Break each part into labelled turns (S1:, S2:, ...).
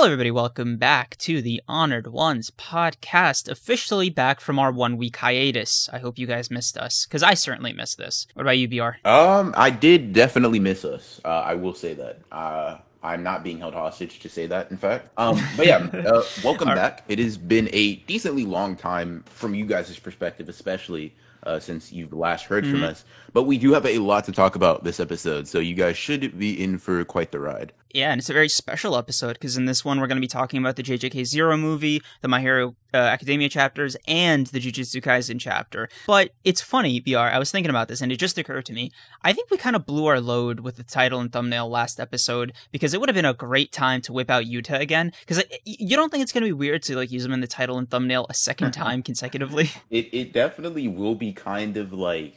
S1: Hello, everybody. Welcome back to the Honored Ones podcast, officially back from our one week hiatus. I hope you guys missed us, because I certainly missed this. What about you, BR?
S2: Um, I did definitely miss us. Uh, I will say that. Uh, I'm not being held hostage to say that, in fact. Um, but yeah, uh, welcome
S1: right.
S2: back. It has been a decently long time from you guys' perspective, especially uh, since you've last heard from
S1: Mhm.
S2: us. But we do have a lot to talk about this episode, so you guys should be in for quite the ride.
S1: Yeah, and it's a very special episode because in this one we're going to be talking about the JJK Zero movie, the My Hero uh, Academia chapters, and the Jujutsu Kaisen chapter. But it's funny, BR. I was thinking about this, and it just occurred to me. I think we kind of blew our load with the title and thumbnail last episode because it would have been a great time to whip out Yuta again. Because you don't think it's going to be weird to like use him in the title and thumbnail a second time consecutively?
S2: It it definitely will be kind of like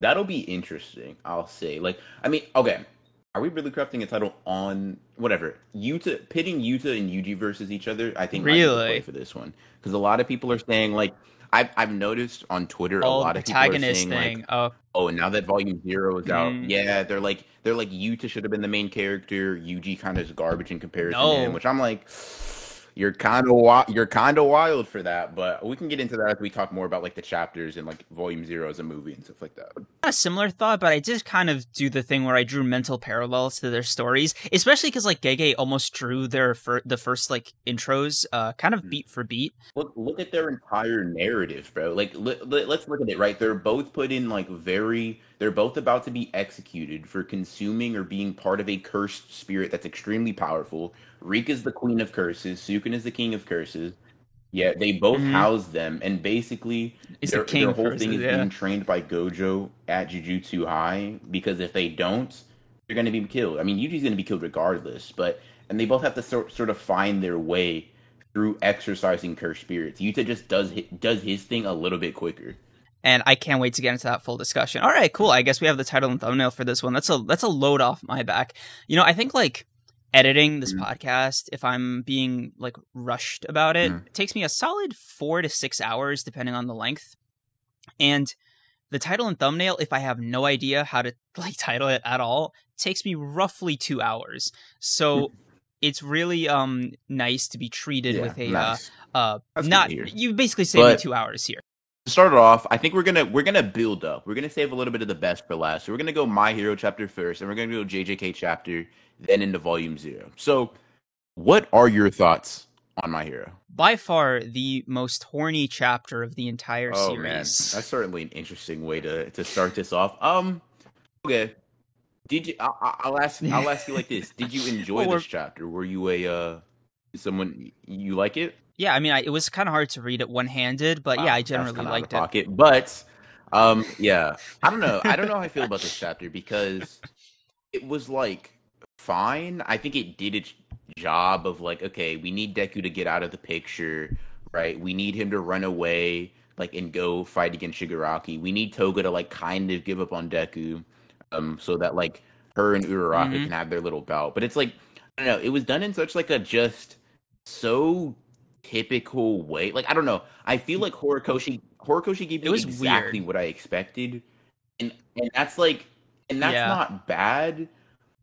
S2: that'll be interesting. I'll say. Like, I mean, okay, are we really crafting a title on whatever Yuta pitting Yuta and Yuji versus each other? I think
S1: Really?
S2: for this one because a lot of people are saying like I've I've noticed on Twitter a
S1: Oh,
S2: lot of people are saying
S1: thing.
S2: like
S1: oh,
S2: oh and now that Volume Zero is out,
S1: Mm.
S2: yeah, they're like they're like Yuta should have been the main character. Yuji kind of is garbage in comparison
S1: No.
S2: to him, which I'm like. You're kind of you're kind of wild for that, but we can get into that as we talk more about like the chapters and like Volume Zero as a movie and stuff like that.
S1: a similar thought, but I did kind of do the thing where I drew mental parallels to their stories, especially because like Gege almost drew their fir- the first like intros, uh, kind of
S2: Mhm.
S1: beat for beat.
S2: Look, look at their entire narrative, bro. Like, li- li- let's look at it. Right, they're both put in like very. They're both about to be executed for consuming or being part of a cursed spirit that's extremely powerful. Rika's the queen of curses. Sukuna is the king of curses. Yeah, they both
S1: Mhm.
S2: house them, and basically,
S1: Is
S2: their,
S1: the king
S2: their whole thing is
S1: yeah.
S2: being trained by Gojo at Jujutsu High. Because if they don't, they're going to be killed. I mean, Yuji's going to be killed regardless, but and they both have to sort sort of find their way through exercising cursed spirits. Yuta just does hi- does his thing a little bit quicker.
S1: and I can't wait to get into that full discussion. All right, cool. I guess we have the title and thumbnail for this one. That's a that's a load off my back. You know, I think like editing this
S2: Mhm.
S1: podcast, if I'm being like rushed about it,
S2: Mhm.
S1: it takes me a solid four to six hours, depending on the length. And the title and thumbnail, if I have no idea how to like title it at all, takes me roughly two hours. So it's really um nice to be treated with a
S2: nice.
S1: uh uh not you basically saved me two hours here.
S2: To start it off, I think we're gonna we're gonna build up. We're gonna save a little bit of the best for last. So we're gonna go My Hero chapter first, and we're gonna go JJK chapter, then into Volume Zero. So, what are your thoughts on My Hero?
S1: by far the most horny chapter of the entire
S2: Oh man,
S1: series.
S2: that's certainly an interesting way to to start this off. Um, okay. Did you? I, I- I'll ask. I'll ask you like this. Did you enjoy
S1: Well,
S2: this chapter? Were you a uh someone you like it?
S1: yeah, I mean, I, it was kind of hard to read it one handed, but
S2: Wow,
S1: yeah, I generally
S2: kinda out of
S1: liked it.
S2: But um, yeah, I don't know. I don't know how I feel about this chapter because it was like fine. I think it did its job of like, okay, we need Deku to get out of the picture, right? We need him to run away, like, and go fight against Shigaraki. We need Toga to like kind of give up on Deku, um, so that like her and Uraraka
S1: Mhm.
S2: can have their little bout. But it's like, I don't know. It was done in such like a just so typical way. Like I don't know. I feel like Horikoshi Horikoshi gave
S1: It
S2: me
S1: was
S2: exactly
S1: weird.
S2: what I expected, and and that's like, and that's
S1: Yeah.
S2: not bad,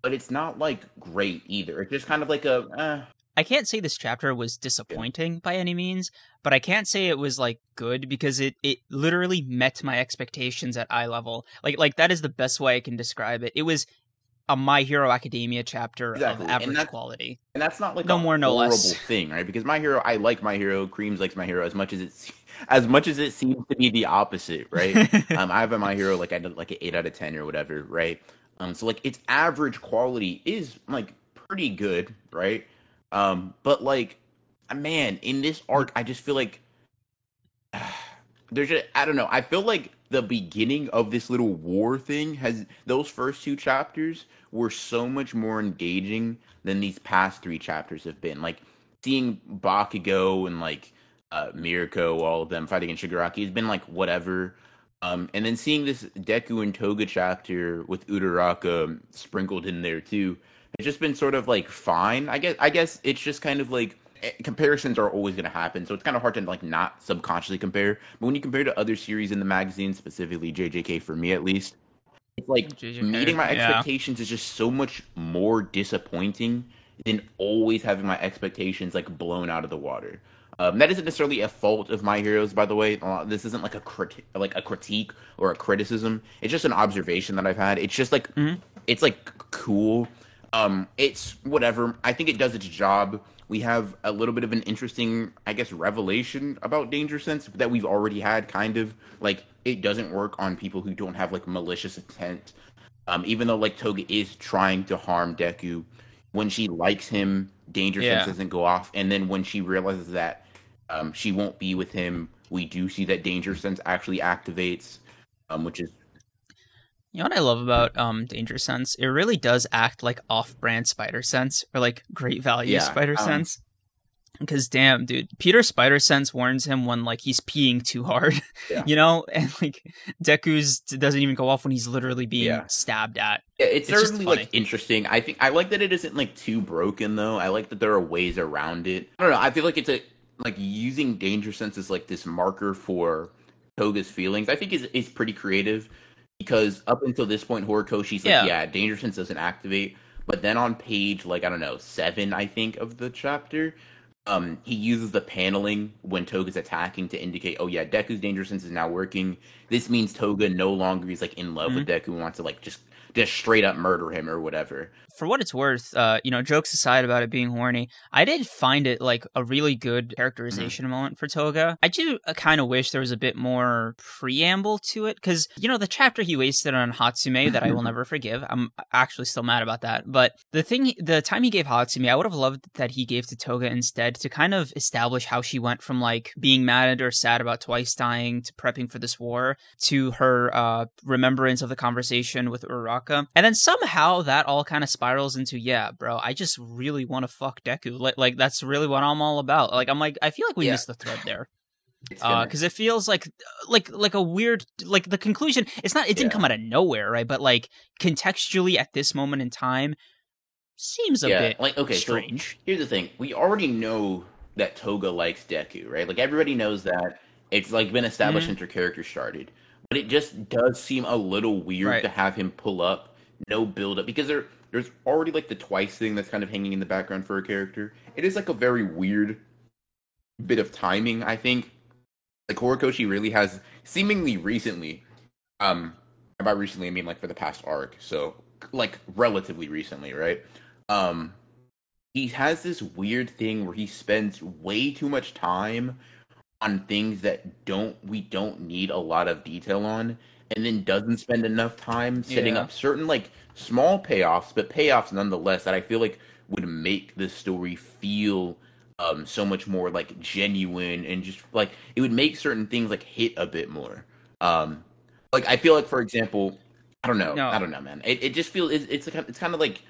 S2: but it's not like great either. It's just kind of like a. Uh,
S1: I can't say this chapter was disappointing by any means, but I can't say it was like good because it it literally met my expectations at eye level. Like like that is the best way I can describe it. It was a My Hero Academia chapter
S2: Exactly,
S1: of average
S2: that's-
S1: quality.
S2: and that's not like
S1: No
S2: a
S1: more, no
S2: horrible
S1: less.
S2: thing, right? Because my hero, I like my hero. Kreams likes my hero as much as it's as much as it seems to be the opposite, right? um, I have a my hero like I did like an eight out of ten or whatever, right? Um, so like its average quality is like pretty good, right? Um, but like, uh, man, in this arc, I just feel like there's just I don't know. I feel like the beginning of this little war thing has those first two chapters were so much more engaging than these past three chapters have been. Like seeing Bakugo and like uh Mirko, all of them fighting against Shigaraki has been like whatever. Um, and then seeing this Deku and Toga chapter with Uraraka sprinkled in there too, it's just been sort of like fine. I guess I guess it's just kind of like eh, comparisons are always going to happen, so it's kind of hard to like not subconsciously compare. But when you compare to other series in the magazine, specifically JJK for me at least, it's like
S1: JJK,
S2: meeting my
S1: yeah.
S2: expectations is just so much more disappointing than always having my expectations like blown out of the water. Um, that isn't necessarily a fault of my heroes, by the way. Uh, this isn't like a crit- like a critique or a criticism. It's just an observation that I've had. It's just like
S1: Mhm.
S2: it's like cool. Um, it's whatever. I think it does its job. We have a little bit of an interesting, I guess, revelation about Danger Sense that we've already had. Kind of like it doesn't work on people who don't have like malicious intent. Um, even though like Toga is trying to harm Deku, when she likes him, Danger
S1: Yeah.
S2: Sense doesn't go off, and then when she realizes that um, she won't be with him, we do see that Danger Sense actually activates, um, which is
S1: You know what I love about um Danger Sense? It really does act like off-brand Spider Sense or like Great Value
S2: Yeah,
S1: Spider
S2: um,
S1: Sense. Because damn, dude, Peter Spider Sense warns him when like he's peeing too hard,
S2: Yeah.
S1: you know, and like Deku's doesn't even go off when he's literally being
S2: Yeah.
S1: stabbed at.
S2: Yeah, it's,
S1: It's
S2: certainly like interesting. I think I like that it isn't like too broken though. I like that there are ways around it. I don't know. I feel like it's a like using danger sense as like this marker for Toga's feelings. I think is is pretty creative because up until this point, Horikoshi's like,
S1: Yeah.
S2: yeah, danger sense doesn't activate. But then on page like I don't know seven, I think of the chapter, um, he uses the paneling when Toga's attacking to indicate, oh yeah, Deku's danger sense is now working. This means Toga no longer is like in love with Deku and wants to like just just straight up murder him or whatever.
S1: For what it's worth, uh, you know, jokes aside about it being horny, I did find it like a really good characterization
S2: Mm-hmm.
S1: moment for Toga. I do uh, kind of wish there was a bit more preamble to it because you know the chapter he wasted on Hatsume that I will never forgive. I'm actually still mad about that. But the thing, the time he gave Hatsume, I would have loved that he gave to Toga instead to kind of establish how she went from like being mad or sad about twice dying to prepping for this war to her uh, remembrance of the conversation with Uraraka. And then somehow that all kind of spirals into, yeah, bro, I just really want to fuck Deku. Like, like that's really what I'm all about. Like, I'm like, I feel like we
S2: Yeah.
S1: missed the thread there. Because it feels like like like a weird like the conclusion it's not it didn't
S2: Yeah.
S1: come out of nowhere right but like contextually at this moment in time seems a
S2: yeah,
S1: bit
S2: like okay,
S1: strange
S2: So here's the thing: we already know that Toga likes Deku, right? Like everybody knows that. It's like been established
S1: Mm-hmm.
S2: since her character started, but it just does seem a little weird
S1: Right.
S2: to have him pull up, no build up, because there there's already like the twice thing that's kind of hanging in the background for a character. It is like a very weird bit of timing, I think. Like Horikoshi really has seemingly recently, um, and by recently I mean like for the past arc, so like relatively recently, right? Um, he has this weird thing where he spends way too much time on things that don't we don't need a lot of detail on, and then doesn't spend enough time setting
S1: Yeah.
S2: up certain like small payoffs, but payoffs nonetheless that I feel like would make the story feel um so much more like genuine and just like it would make certain things like hit a bit more. Um like I feel like for example, I don't know,
S1: No.
S2: I don't know, man. It it just feels it's it's, a, it's kind of like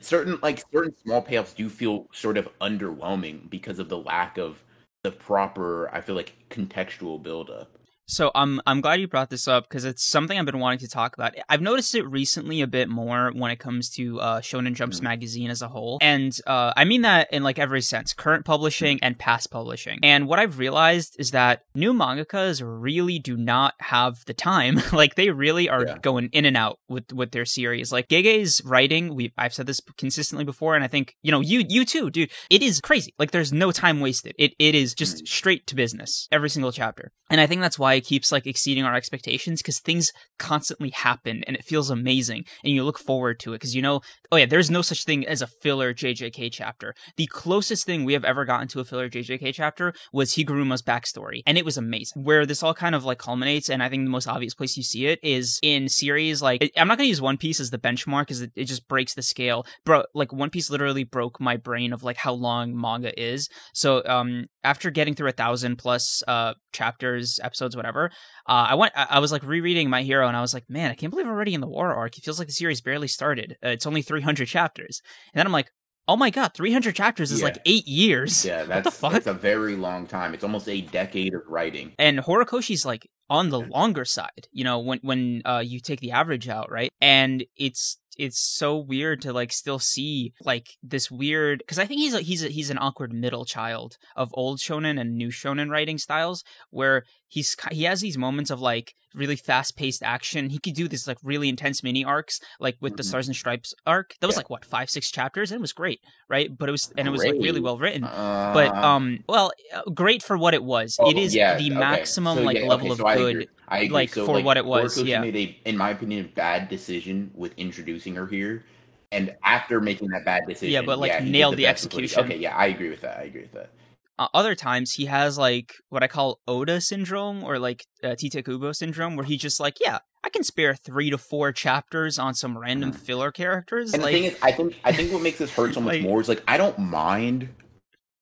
S2: certain like certain small payoffs do feel sort of underwhelming because of the lack of the proper I feel like contextual build up.
S1: So I'm I'm glad you brought this up because it's something I've been wanting to talk about. I've noticed it recently a bit more when it comes to uh, Shonen Jump's
S2: Mhm.
S1: magazine as a whole, and uh, I mean that in like every sense: current publishing and past publishing. And what I've realized is that new mangakas really do not have the time. like they really are
S2: Yeah.
S1: going in and out with with their series. Like Gege's writing, we I've said this consistently before, and I think you know you you too, dude. It is crazy. Like there's no time wasted. It it is just straight to business every single chapter. And I think that's why it keeps like exceeding our expectations because things constantly happen and it feels amazing and you look forward to it because you know, oh yeah, there's no such thing as a filler JJK chapter. The closest thing we have ever gotten to a filler JJK chapter was Higuruma's backstory and it was amazing. Where this all kind of like culminates and I think the most obvious place you see it is in series like I'm not gonna use One Piece as the benchmark because it, it just breaks the scale. Bro, like One Piece literally broke my brain of like how long manga is. So um after getting through a thousand plus uh chapters, episodes, whatever, uh, I went. I, I was like rereading My Hero, and I was like, man, I can't believe we're already in the war arc. It feels like the series barely started. Uh, it's only three hundred chapters, and then I'm like, oh my god, three hundred chapters is
S2: Yeah.
S1: like eight years.
S2: Yeah,
S1: what
S2: that's
S1: the fuck?
S2: that's a very long time. It's almost a decade of writing.
S1: and Horikoshi's like on the longer side, you know, when when uh, you take the average out, right? And it's it's so weird to like still see like this weird because I think he's a, he's a, he's an awkward middle child of old shonen and new shonen writing styles where he's he has these moments of like really fast paced action. He could do this like really intense mini arcs, like with mm-hmm. the Stars and Stripes arc. That was yeah. like what five six chapters, and it was great, right? But it was and it was like really well written. Uh, but um, well, uh, great for what it was. Oh, it is yeah, the okay. maximum so, like yeah, level okay, so of good, agree. I agree. like so, for like, what it was. Yeah,
S2: made a, in my opinion, a bad decision with introducing her here. And after making that bad decision,
S1: yeah, but like nailed the, the execution.
S2: Okay, yeah, I agree with that. I agree with that
S1: uh, other times he has like what I call Oda syndrome or like uh, Tite Kubo syndrome, where he just like, yeah, I can spare three to four chapters on some random mm. filler characters.
S2: And like... the thing is, I think I think what makes this hurt so much like... more is like I don't mind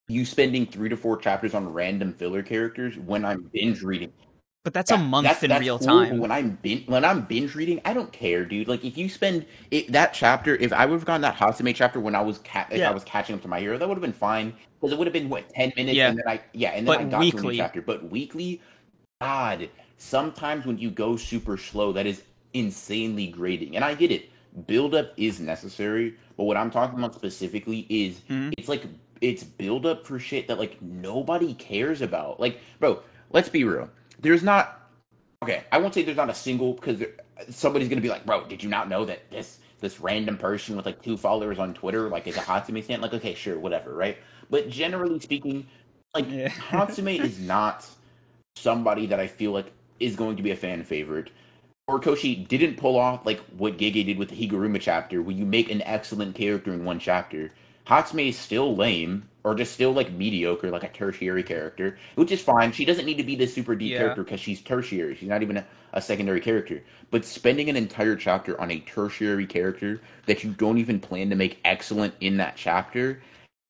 S2: you spending three to four chapters on random filler characters when I'm binge reading.
S1: But that's that, a month that's, in that's real cool, time.
S2: When I'm bin- when I'm binge reading, I don't care, dude. Like if you spend it, that chapter, if I would have gotten that Hatsume chapter when I was ca- if yeah. I was catching up to my hero, that would have been fine because it would have been what ten minutes, yeah. and then I yeah, and then but I got weekly. to a chapter. But weekly, God, sometimes when you go super slow, that is insanely grating, and I get it. Build up is necessary, but what I'm talking about specifically is mm-hmm. it's like it's build up for shit that like nobody cares about. Like, bro, let's be real there's not okay. I won't say there's not a single because there, somebody's gonna be like, bro, did you not know that this this random person with like two followers on Twitter like is a Hatsume stand? Like, okay, sure, whatever, right? But generally speaking, like yeah. Hatsume is not somebody that I feel like is going to be a fan favorite. Horikoshi didn't pull off like what Gege did with the Higuruma chapter, where you make an excellent character in one chapter. Hatsume is still lame, or just still like mediocre, like a tertiary character, which is fine. She doesn't need to be this super deep yeah. character because she's tertiary. She's not even a, a, secondary character. But spending an entire chapter on a tertiary character that you don't even plan to make excellent in that chapter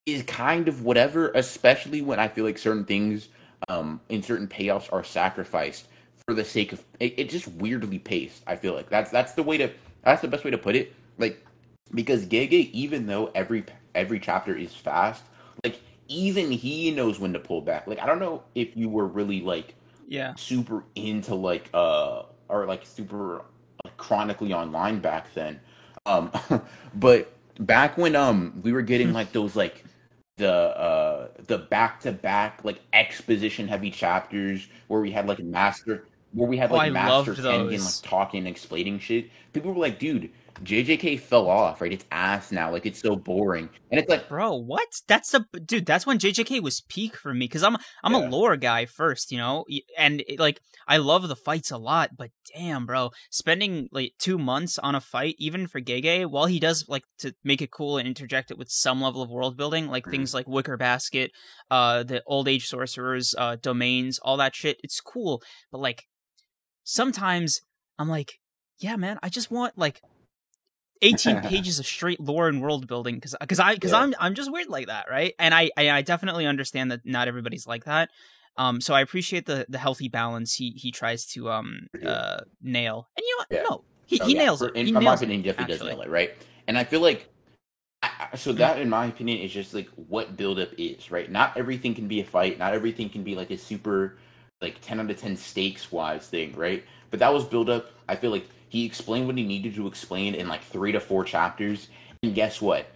S2: is kind of whatever, especially when I feel like certain things um, in certain payoffs are sacrificed for the sake of it, it just weirdly paced. I feel like that's that's the way to that's the best way to put it. Like because Gege, even though every every chapter is fast, like even he knows when to pull back. Like I don't know if you were really like
S1: yeah
S2: super into like uh or like super like, chronically online back then. Um but back when um we were getting like those like the uh the back to back like exposition heavy chapters where we had like master where we had like oh, master Tengen like talking and explaining shit. People were like, dude, JJK fell off, right? It's ass now. Like it's so boring, and it's like,
S1: bro, what? That's the dude. That's when JJK was peak for me because I'm I'm yeah. a lore guy first, you know, and it, like I love the fights a lot, but damn, bro, spending like two months on a fight, even for Gege, while he does like to make it cool and interject it with some level of world building, like mm-hmm. things like Wicker Basket, uh, the old age sorcerers, uh, domains, all that shit. It's cool, but like sometimes I'm like, yeah, man, I just want like 18 pages of straight lore and world building because because I because yeah. I'm I'm just weird like that, right? And I, I, I definitely understand that not everybody's like that. Um, so I appreciate the the healthy balance he he tries to um uh nail. And you know what? Yeah. No, he, oh, he yeah. nails For, it. In, he
S2: nails
S1: my
S2: opinion, definitely does nail it, right? And I feel like so that in my opinion is just like what buildup is, right? Not everything can be a fight. Not everything can be like a super like 10 out of 10 stakes wise thing, right? But that was buildup. I feel like he explained what he needed to explain in like three to four chapters. And guess what?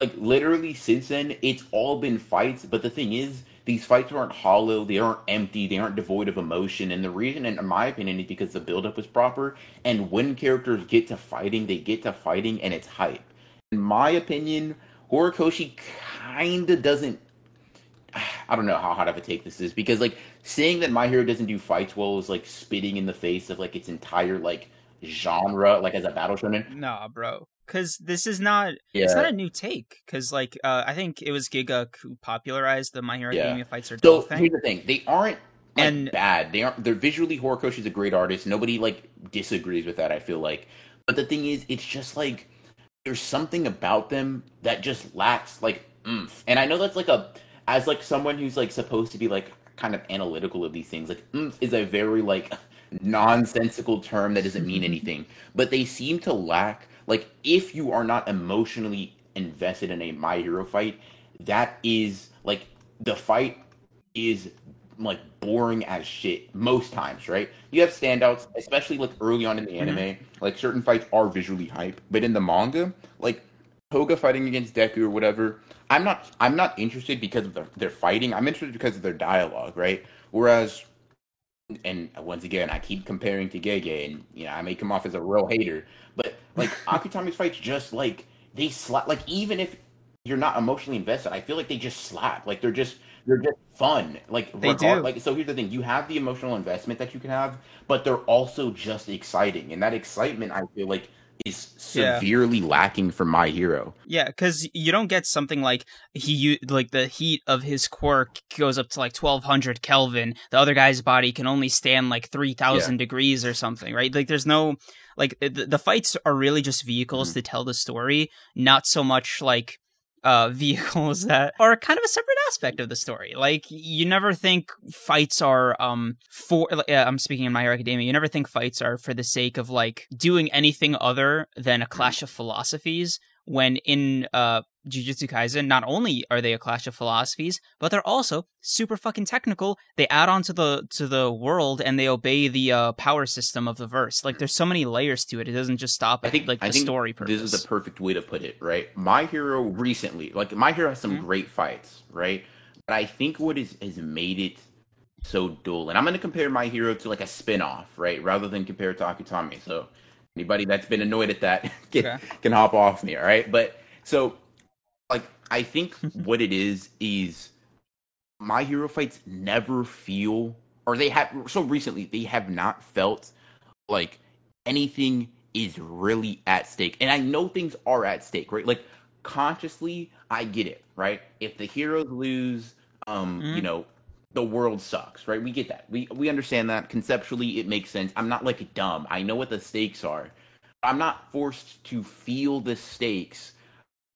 S2: Like literally since then, it's all been fights. But the thing is, these fights aren't hollow, they aren't empty, they aren't devoid of emotion. And the reason, in my opinion, is because the buildup was proper. And when characters get to fighting, they get to fighting and it's hype. In my opinion, Horikoshi kinda doesn't I don't know how hot of a take this is because like saying that My Hero doesn't do fights well is like spitting in the face of like its entire like genre like as a battle shonen?
S1: Nah, bro. Because this is not yeah. it's not a new take. Because like uh, I think it was Giga who popularized the My Hero yeah. Academia fights are
S2: so thing. here's the thing: they aren't like, and bad. They aren't. They're visually Horikoshi's a great artist. Nobody like disagrees with that. I feel like, but the thing is, it's just like there's something about them that just lacks like oomph. And I know that's like a as like someone who's like supposed to be like kind of analytical of these things. Like oomph is a very like nonsensical term that doesn't mean anything. But they seem to lack like if you are not emotionally invested in a My Hero fight, that is like the fight is like boring as shit most times, right? You have standouts, especially like early on in the anime. Mm-hmm. Like certain fights are visually hype, but in the manga, like Toga fighting against Deku or whatever, I'm not I'm not interested because of their, their fighting. I'm interested because of their dialogue, right? Whereas and once again, I keep comparing to Gege, and you know, I may come off as a real hater, but like Akutami's fights just like they slap like even if you're not emotionally invested, I feel like they just slap. Like they're just they're just fun. Like
S1: they regard, do.
S2: Like so, here's the thing: you have the emotional investment that you can have, but they're also just exciting, and that excitement I feel like is severely yeah. lacking from my hero.
S1: Yeah, because you don't get something like he like the heat of his quirk goes up to like twelve hundred Kelvin. The other guy's body can only stand like three thousand yeah. degrees or something, right? Like there's no like the, the fights are really just vehicles mm-hmm. to tell the story, not so much like uh, vehicles that are kind of a separate aspect of the story. Like you never think fights are um for. Uh, I'm speaking in My Academia. You never think fights are for the sake of like doing anything other than a clash of philosophies. When in uh Jujutsu Kaisen, not only are they a clash of philosophies, but they're also super fucking technical. They add on to the to the world and they obey the uh, power system of the verse. Like there's so many layers to it. It doesn't just stop at I think, like the I think story purpose.
S2: This is the perfect way to put it, right? My hero recently, like my hero has some mm-hmm. great fights, right? But I think what is has made it so dull, and I'm going to compare my hero to like a spin-off, right, rather than compare it to Akutami. So anybody that's been annoyed at that can, okay. can hop off me, all right? But so like I think what it is is my hero fights never feel or they have so recently they have not felt like anything is really at stake. And I know things are at stake, right? Like consciously I get it, right? If the heroes lose, um, mm-hmm. you know, the world sucks, right? We get that. We we understand that. Conceptually it makes sense. I'm not like dumb. I know what the stakes are. I'm not forced to feel the stakes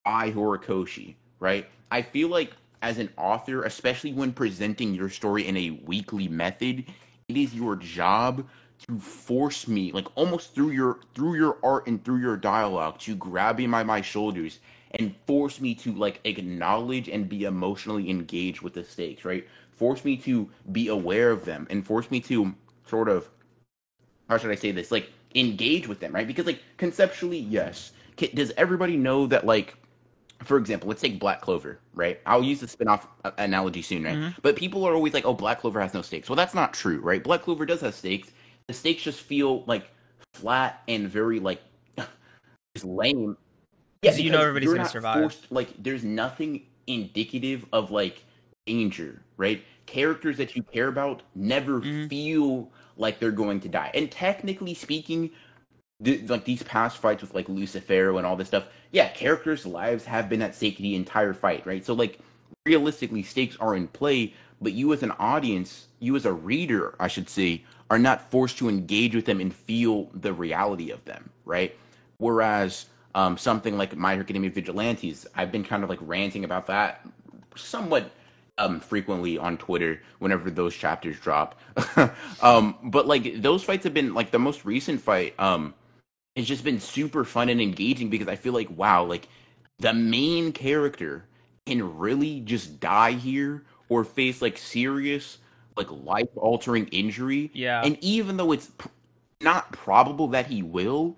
S2: I Horikoshi, right? I feel like as an author, especially when presenting your story in a weekly method, it is your job to force me, like almost through your through your art and through your dialogue, to grab me by my shoulders and force me to like acknowledge and be emotionally engaged with the stakes, right? Force me to be aware of them and force me to sort of how should I say this? Like engage with them, right? Because like conceptually, yes. Does everybody know that like for example, let's take Black Clover, right? I'll use the spinoff uh, analogy soon, right? Mm-hmm. But people are always like, "Oh, Black Clover has no stakes." Well, that's not true, right? Black Clover does have stakes. The stakes just feel like flat and very like just lame.
S1: Yeah, you know everybody's gonna survive. Forced,
S2: like, there's nothing indicative of like danger, right? Characters that you care about never mm-hmm. feel like they're going to die. And technically speaking, th- like these past fights with like Lucifer and all this stuff, yeah, characters' lives have been at stake the entire fight, right? So like realistically, stakes are in play, but you as an audience, you as a reader, I should say, are not forced to engage with them and feel the reality of them, right? Whereas um, something like My Hero Academia Vigilantes, I've been kind of like ranting about that somewhat um, frequently on Twitter whenever those chapters drop. um, but like those fights have been like the most recent fight. Um, it's just been super fun and engaging because I feel like wow, like the main character can really just die here or face like serious like life altering injury.
S1: Yeah.
S2: And even though it's pr- not probable that he will,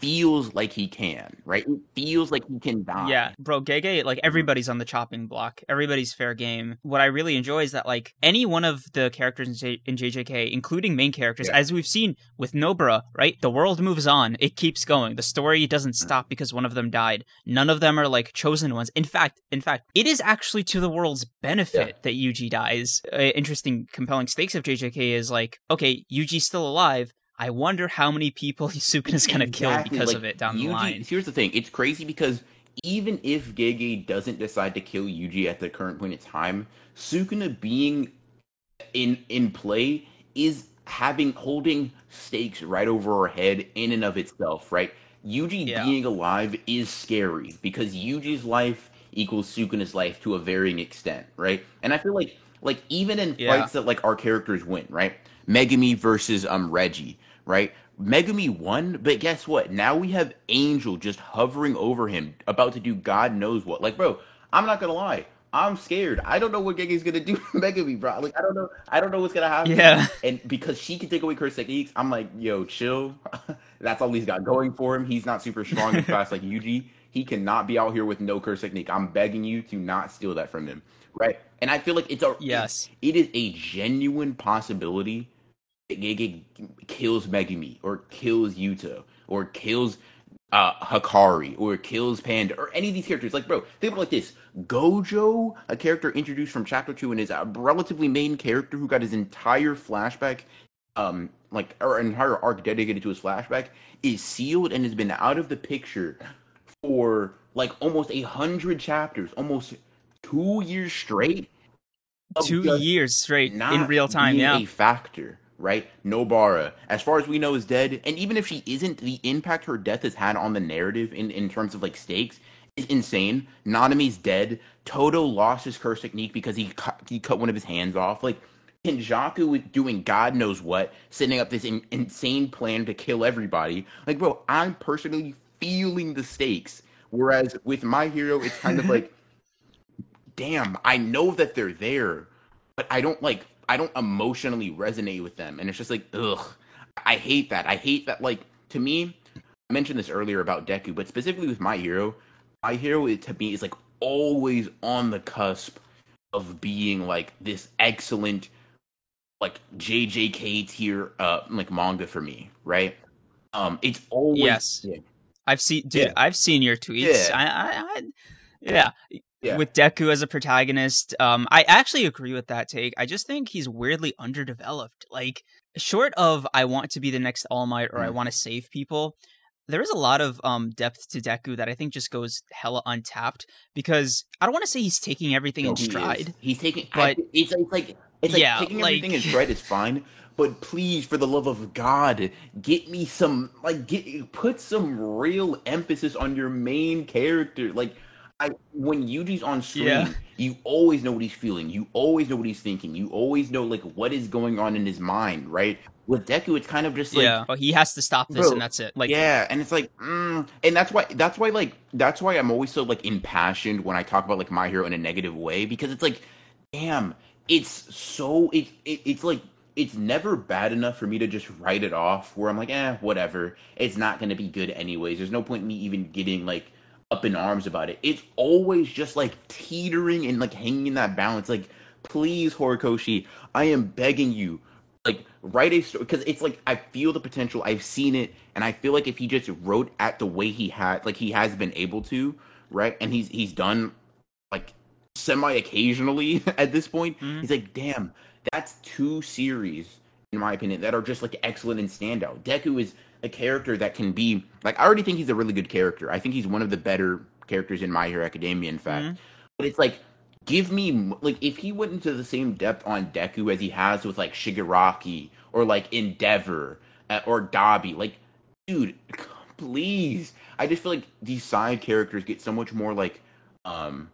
S2: feels like he can, right? It feels like he can die.
S1: Yeah, bro, Gege, like everybody's on the chopping block. Everybody's fair game. What I really enjoy is that like any one of the characters in, J- in JJK, including main characters, yeah. as we've seen with Nobara, right? The world moves on. It keeps going. The story doesn't mm. stop because one of them died. None of them are like chosen ones. In fact, in fact, it is actually to the world's benefit yeah. that Yuji dies. Uh, interesting, compelling stakes of JJK is like, okay, Yuji's still alive I wonder how many people Sukuna's gonna exactly. kill because like, of it down Yuji, the line.
S2: Here's the thing: it's crazy because even if Gege doesn't decide to kill Yuji at the current point in time, Sukuna being in in play is having holding stakes right over her head in and of itself, right? Yuji yeah. being alive is scary because Yuji's life equals Sukuna's life to a varying extent, right? And I feel like like even in yeah. fights that like our characters win, right? Megumi versus um Reggie right? Megumi won, but guess what? Now we have Angel just hovering over him, about to do God knows what. Like, bro, I'm not gonna lie. I'm scared. I don't know what Gege's gonna do to Megumi, bro. Like I don't know. I don't know what's gonna happen.
S1: Yeah.
S2: And because she can take away curse techniques, I'm like, yo, chill. That's all he's got going for him. He's not super strong and fast like Yuji. He cannot be out here with no curse technique. I'm begging you to not steal that from him. Right. And I feel like it's a
S1: Yes.
S2: it is a genuine possibility Gege kills Megumi or kills Yuta or kills uh, Hakari or kills Panda or any of these characters. Like, bro, think about like this: Gojo, a character introduced from chapter two and is a relatively main character who got his entire flashback, um, like or an entire arc dedicated to his flashback, is sealed and has been out of the picture for like almost a hundred chapters, almost two years straight.
S1: Two years straight in real time. Yeah.
S2: a factor, right? Nobara, as far as we know, is dead, and even if she isn't, the impact her death has had on the narrative in in terms of like stakes is insane. Nanami's dead. Todo lost his curse technique because he cut, he cut one of his hands off. Like Kenjaku was doing God knows what, setting up this in, insane plan to kill everybody. Like, bro, I'm personally feeling the stakes. Whereas with my hero, it's kind of like damn, I know that they're there, but I don't like I don't emotionally resonate with them. And it's just like, ugh. I hate that. I hate that like to me, I mentioned this earlier about Deku, but specifically with my hero, my hero is, to me is like always on the cusp of being like this excellent like JJK tier uh like manga for me, right? Um it's always
S1: Yes.
S2: yeah,
S1: I've seen, dude.
S2: Yeah.
S1: I've seen your tweets.
S2: Yeah.
S1: I, I, I, yeah.
S2: Yeah.
S1: With Deku as a protagonist, um, I actually agree with that take. I just think he's weirdly underdeveloped. Like, short of I want to be the next All Might or I
S2: Mm.
S1: want to save people, there is a lot of um depth to Deku that I think just goes hella untapped. Because I don't want to say he's taking everything
S2: No,
S1: in
S2: he
S1: stride.
S2: He's taking,
S1: But-
S2: I, it's, it's like it's like
S1: Yeah,
S2: taking
S1: like-
S2: everything in stride is fine, but please, for the love of God, get me some like get put some real emphasis on your main character. Like, I when Yuji's on screen,
S1: Yeah.
S2: you always know what he's feeling. You always know what he's thinking. You always know like what is going on in his mind. Right? With Deku, it's kind of just like
S1: yeah, but he has to stop this,
S2: Bro,
S1: and that's it. Like,
S2: yeah, and it's like, mm, and that's why that's why like that's why I'm always so like impassioned when I talk about like my hero in a negative way because it's like, damn, it's so it, it it's like it's never bad enough for me to just write it off where I'm like, eh, whatever, it's not gonna be good anyways. There's no point in me even getting like up in arms about it. It's always just like teetering and like hanging in that balance. Like, please, Horikoshi, I am begging you, like write a story because it's like I feel the potential. I've seen it, and I feel like if he just wrote at the way he had, like he has been able to, right, and he's he's done like semi occasionally at this point.
S1: Mhm.
S2: He's like, damn, that's two series in my opinion that are just like excellent and standout. Deku is a character that can be like I already think he's a really good character. I think he's one of the better characters in My Hero Academia, in fact.
S1: Mhm.
S2: But it's like give me like if he went into the same depth on Deku as he has with like Shigaraki or like Endeavor uh, or Dabi, like dude, please. I just feel like these side characters get so much more like um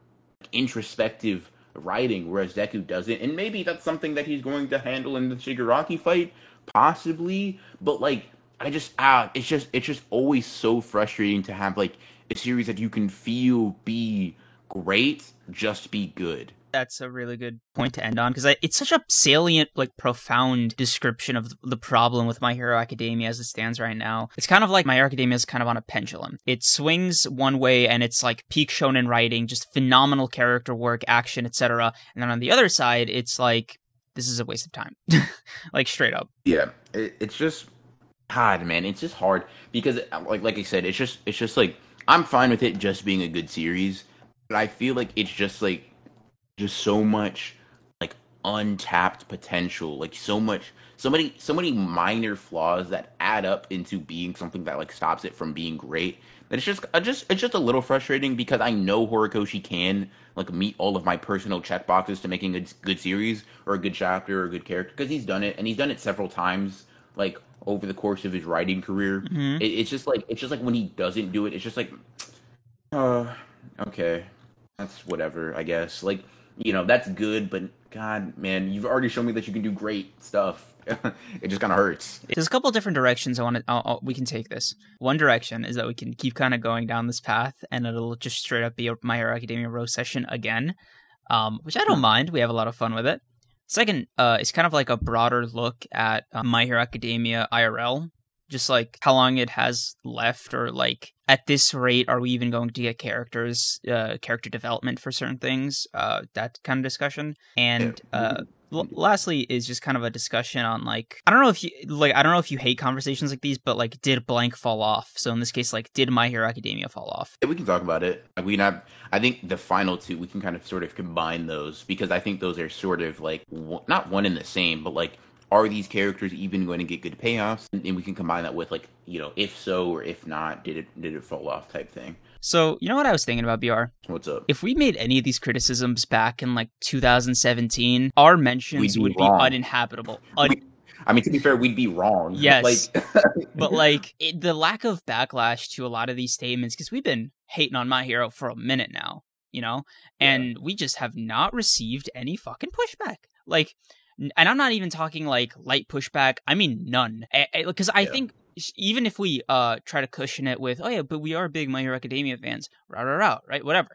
S2: introspective writing, whereas Deku doesn't. And maybe that's something that he's going to handle in the Shigaraki fight, possibly. But like, I just ah, it's just it's just always so frustrating to have like a series that you can feel be great, just be good.
S1: that's a really good point to end on because it's such a salient, like profound description of the problem with My Hero Academia as it stands right now. It's kind of like My Hero Academia is kind of on a pendulum. It swings one way and it's like peak shonen writing, just phenomenal character work, action, etc. And then on the other side, it's like this is a waste of time, like straight up.
S2: Yeah, it, it's just God, man, it's just hard because uh, like like I said, it's just it's just like I'm fine with it just being a good series, but I feel like it's just like just so much like untapped potential, like so much so many so many minor flaws that add up into being something that like stops it from being great. That it's just I just it's just a little frustrating because I know Horikoshi can like meet all of my personal check boxes to making a good series or a good chapter or a good character because he's done it and he's done it several times like over the course of his writing career.
S1: Mhm.
S2: It, it's just like it's just like when he doesn't do it, it's just like, uh, okay, that's whatever, I guess. Like you know, that's good, but God, man, you've already shown me that you can do great stuff. it just kind of hurts.
S1: There's a couple different directions I want to. We can take this. One direction is that we can keep kind of going down this path, and it'll just straight up be a My Hero Academia roast session again. um, which I don't mind. We have a lot of fun with it. Second, uh, it's kind of like a broader look at uh, My Hero Academia IRL, just like how long it has left, or like at this rate, are we even going to get characters, uh, character development for certain things? Uh, that kind of discussion. And uh, l- lastly, is just kind of a discussion on like I don't know if you like I don't know if you hate conversations like these, but like did blank fall off? So in this case, like did My Hero Academia fall off?
S2: Yeah, we can talk about it. We can have. I think the final two we can kind of sort of combine those because I think those are sort of like w- not one and the same, but like are these characters even going to get good payoffs? And, and we can combine that with like you know if so or if not, did it did it fall off type thing.
S1: So you know what I was thinking about BR?
S2: What's up?
S1: If we made any of these criticisms back in like 2017, our mentions
S2: We'd be
S1: be uninhabitable. Un-
S2: We- I mean, to be fair, we'd be wrong.
S1: Yes.
S2: Like,
S1: but like it, the lack of backlash to a lot of these statements because we've been hating on my hero for a minute now you know and we just have not received any fucking pushback like and i'm not even talking like light pushback i mean none because i
S2: Yeah.
S1: think even if we uh try to cushion it with oh yeah but we are big my hero academia fans rah rah rah right whatever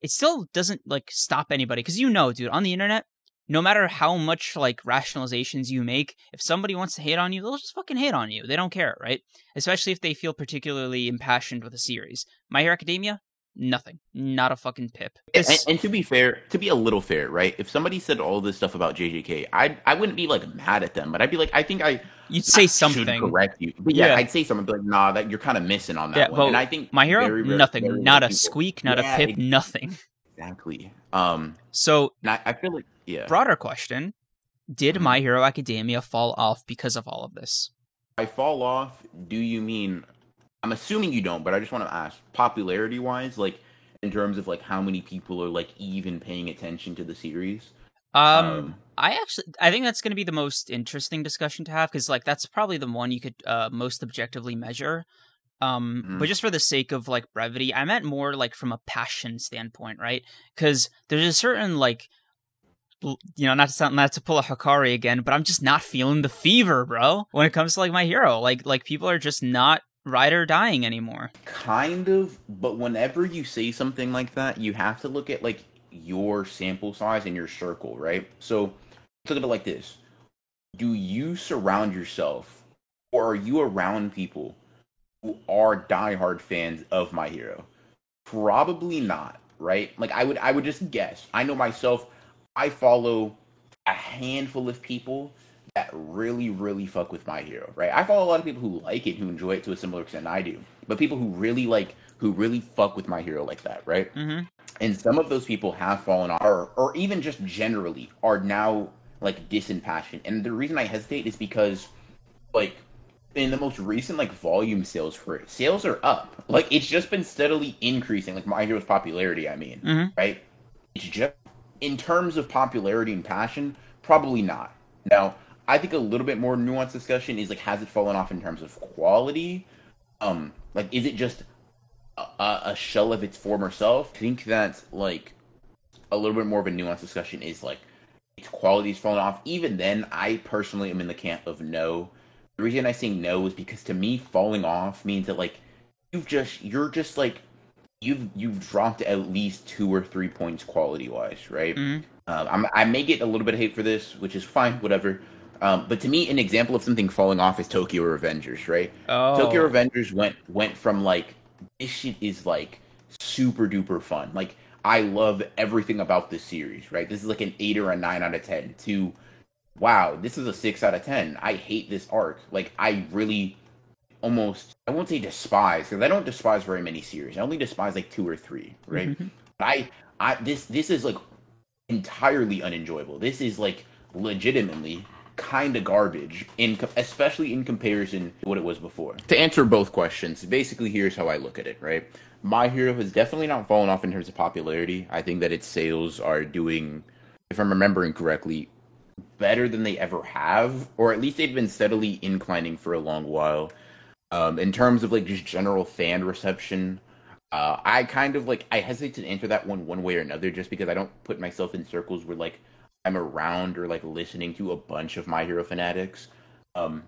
S1: it still doesn't like stop anybody because you know dude on the internet no matter how much like rationalizations you make, if somebody wants to hate on you, they'll just fucking hate on you. They don't care, right? Especially if they feel particularly impassioned with a series. My Hero Academia, nothing, not a fucking pip.
S2: and, and to be fair, to be a little fair, right? If somebody said all this stuff about JJK, I I wouldn't be like mad at them, but I'd be like, I think I
S1: you'd say
S2: I
S1: something.
S2: should correct you. But yeah,
S1: Yeah.
S2: I'd say something. But like, nah, that you're kind of missing on that
S1: Yeah,
S2: one. and I think
S1: My Hero,
S2: very, very,
S1: nothing,
S2: very
S1: not a
S2: people-
S1: squeak, not
S2: Yeah,
S1: a pip,
S2: ex-
S1: nothing.
S2: Exactly. Um,
S1: So,
S2: and I, I feel like yeah.
S1: broader question: Did
S2: Mhm.
S1: My Hero Academia fall off because of all of this?
S2: I fall off. Do you mean? I'm assuming you don't, but I just want to ask, popularity wise, like in terms of like how many people are like even paying attention to the series.
S1: Um,
S2: Um,
S1: I actually I think that's going to be the most interesting discussion to have because like that's probably the one you could uh, most objectively measure. Um,
S2: Mhm.
S1: but just for the sake of like brevity, I meant more like from a passion standpoint, right? Because there's a certain like, you know, not to sound not to pull a Hakari again, but I'm just not feeling the fever, bro. When it comes to like my hero, like like people are just not ride or dying anymore.
S2: Kind of, but whenever you say something like that, you have to look at like your sample size and your circle, right? So look at it like this: Do you surround yourself, or are you around people who are diehard fans of My Hero? Probably not, right? Like I would, I would just guess. I know myself. I follow a handful of people that really, really fuck with My Hero, right? I follow a lot of people who like it, who enjoy it to a similar extent I do, but people who really like, who really fuck with My Hero like that, right?
S1: Mm-hmm.
S2: And some of those people have fallen off, or, or even just generally are now like disimpassioned. And the reason I hesitate is because, like, in the most recent like volume sales for it, sales are up. Like, it's just been steadily increasing. Like My Hero's popularity, I mean,
S1: Mhm.
S2: right? It's just in terms of popularity and passion, probably not. Now, I think a little bit more nuanced discussion is like, has it fallen off in terms of quality? Um, like, is it just a, a shell of its former self? I think that like a little bit more of a nuanced discussion is like its quality quality's fallen off. Even then, I personally am in the camp of no. The reason I say no is because to me, falling off means that like you've just you're just like you've you've dropped at least two or three points quality wise, right?
S1: Mhm.
S2: Um, I'm, I may get a little bit of hate for this, which is fine, whatever. Um, but to me, an example of something falling off is Tokyo Revengers, right?
S1: Oh,
S2: Tokyo Revengers went went from like this shit is like super duper fun. Like I love everything about this series, right? This is like an eight or a nine out of ten. To wow, this is a six out of ten. I hate this arc. Like I really almost I won't say despise because I don't despise very many series. I only despise like two or three, right?
S1: Mhm.
S2: But I I this this is like entirely unenjoyable. This is like legitimately kind of garbage in especially in comparison to what it was before. To answer both questions, basically here's how I look at it, right? My Hero has definitely not fallen off in terms of popularity. I think that its sales are doing if I'm remembering correctly better than they ever have or at least they've been steadily inclining for a long while. Um, in terms of like just general fan reception, uh, I kind of like I hesitate to answer that one one way or another just because I don't put myself in circles where like I'm around or like listening to a bunch of My Hero fanatics. Um,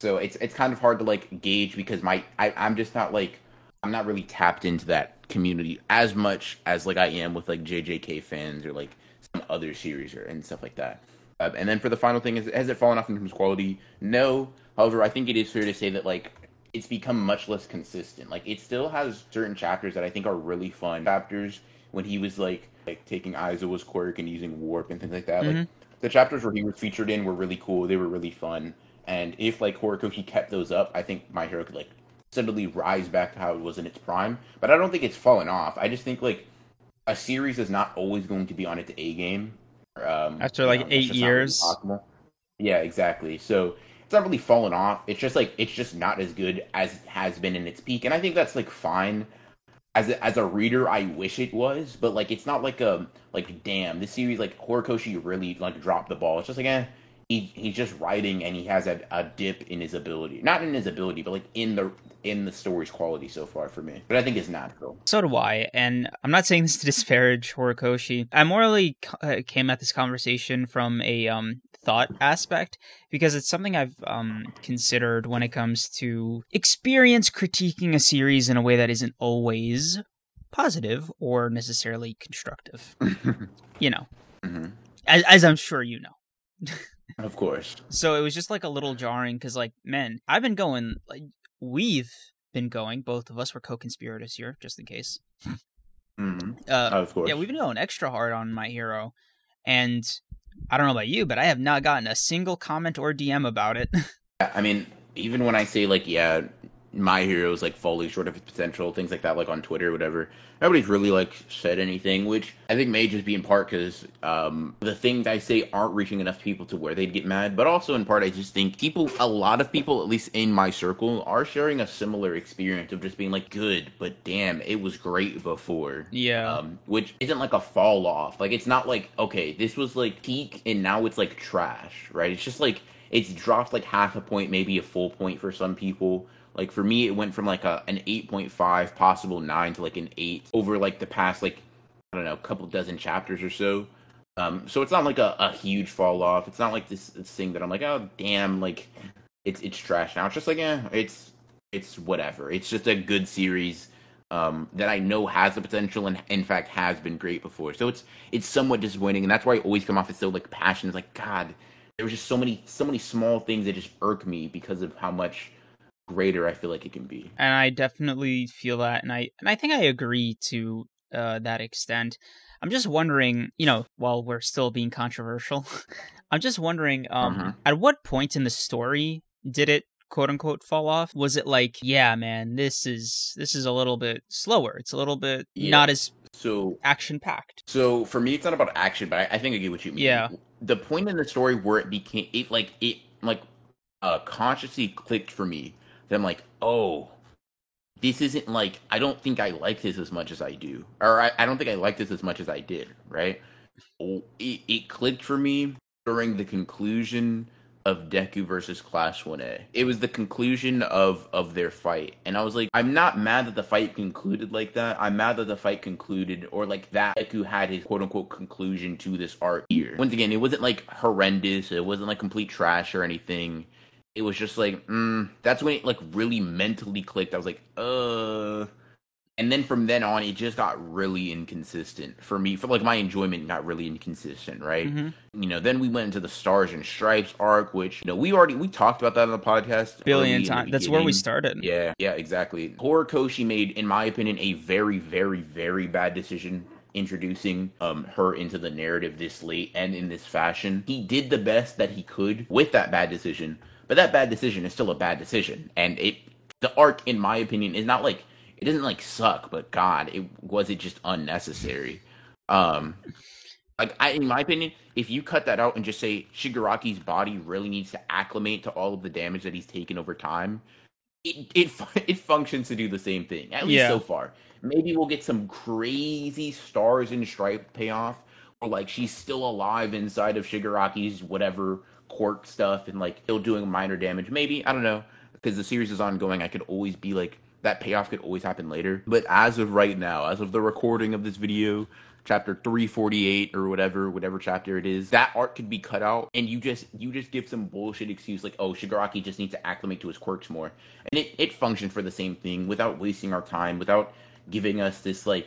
S2: so it's it's kind of hard to like gauge because my I, I'm just not like I'm not really tapped into that community as much as like I am with like JJK fans or like some other series or and stuff like that. Uh, and then for the final thing, is has it fallen off in terms of quality? No. However, I think it is fair to say that like it's become much less consistent. Like it still has certain chapters that I think are really fun chapters when he was like like taking Aizawa's quirk and using warp and things like that.
S1: Mhm.
S2: Like the chapters where he was featured in were really cool. They were really fun. And if like Horikoshi kept those up, I think My Hero could like suddenly rise back to how it was in its prime. But I don't think it's fallen off. I just think like a series is not always going to be on its A game. Um,
S1: After,
S2: you
S1: like, eight
S2: not really
S1: years.
S2: Yeah, exactly. So it's not really fallen off. It's just like it's just not as good as it has been in its peak, and I think that's like fine. As a, as a reader, I wish it was, but like it's not like a like damn this series like Horikoshi really like dropped the ball. It's just like eh, he he's just writing and he has a, a dip in his ability, not in his ability, but like in the in the story's quality so far for me. But I think it's natural.
S1: So do I, and I'm not saying this to disparage Horikoshi. I morally uh, came at this conversation from a um, thought aspect because it's something I've um, considered when it comes to experience critiquing a series in a way that isn't always positive or necessarily constructive. You know,
S2: Mhm.
S1: as, as I'm sure you know.
S2: Of course.
S1: So it was just like a little jarring because, like, man, I've been going, like, we've been going, both of us were co conspirators here, just in case.
S2: hmm
S1: Uh,
S2: Of course.
S1: yeah, we've been going extra hard on My Hero, and I don't know about you, but I have not gotten a single comment or DM about it.
S2: I mean, even when I say like, yeah, my hero's like falling short of his potential, things like that, like on Twitter or whatever, nobody's really like said anything, which I think may just be in part because um, the things I say aren't reaching enough people to where they'd get mad, but also in part I just think people, a lot of people, at least in my circle, are sharing a similar experience of just being like, good, but damn, it was great before.
S1: yeah,
S2: Um, which isn't like a fall off. Like it's not like okay, this was like peak and now it's like trash, right? It's just like it's dropped like half a point, maybe a full point for some people. Like for me, it went from like a an eight point five, possible nine, to like an eight over like the past like I don't know, a couple dozen chapters or so. Um, so it's not like a, a huge fall off. It's not like this, this thing that I'm like, oh damn, like it's it's trash now. It's just like yeah, it's it's whatever. It's just a good series um, that I know has the potential and in fact has been great before. So it's it's somewhat disappointing, and that's why I always come off as so like passionate. It's like God, there was just so many so many small things that just irk me because of how much greater I feel like it can be.
S1: and I definitely feel that, and I and I think I agree to uh, that extent. I'm just wondering, you know, while we're still being controversial, I'm just wondering, um,
S2: Mhm.
S1: at what point in the story did it quote unquote fall off? Was it like, yeah, man, this is this is a little bit slower. It's a little bit
S2: Yeah.
S1: not as
S2: So
S1: action packed.
S2: So for me, it's not about action, but I, I think I get what you mean.
S1: Yeah.
S2: The point in the story where it became it like it like uh consciously clicked for me that I'm like, oh, this isn't like I don't think I like this as much as I do, or I, I don't think I like this as much as I did. Right? Oh, It, it clicked for me during the conclusion of Deku versus Class 1A. It was the conclusion of of their fight. And I was like, I'm not mad that the fight concluded like that. I'm mad that the fight concluded or like that Deku had his quote unquote conclusion to this art here. Once again, it wasn't like horrendous, it wasn't like complete trash or anything. It was just like, mm, that's when it like really mentally clicked. I was like, uh and then from then on it just got really inconsistent for me for like my enjoyment got really inconsistent right
S1: Mhm.
S2: you know then we went into the stars and stripes arc which you know we already we talked about that on the podcast
S1: Billion
S2: early in the
S1: times. That's where we started.
S2: yeah yeah exactly horikoshi made in my opinion a very very very bad decision introducing um her into the narrative this late and in this fashion he did the best that he could with that bad decision but that bad decision is still a bad decision and it the arc in my opinion is not like it doesn't like suck but god it was it just unnecessary um like I, in my opinion, if you cut that out and just say Shigaraki's body really needs to acclimate to all of the damage that he's taken over time, it it it functions to do the same thing. At least
S1: Yeah.
S2: so far. Maybe we'll get some crazy stars and stripe payoff, or like she's still alive inside of Shigaraki's whatever quirk stuff, and like still doing minor damage. Maybe I don't know because the series is ongoing. I could always be like that payoff could always happen later. But as of right now, as of the recording of this video, chapter 348 or whatever whatever chapter it is that art could be cut out and you just you just give some bullshit excuse like oh shigaraki just needs to acclimate to his quirks more and it, it functioned for the same thing without wasting our time without giving us this like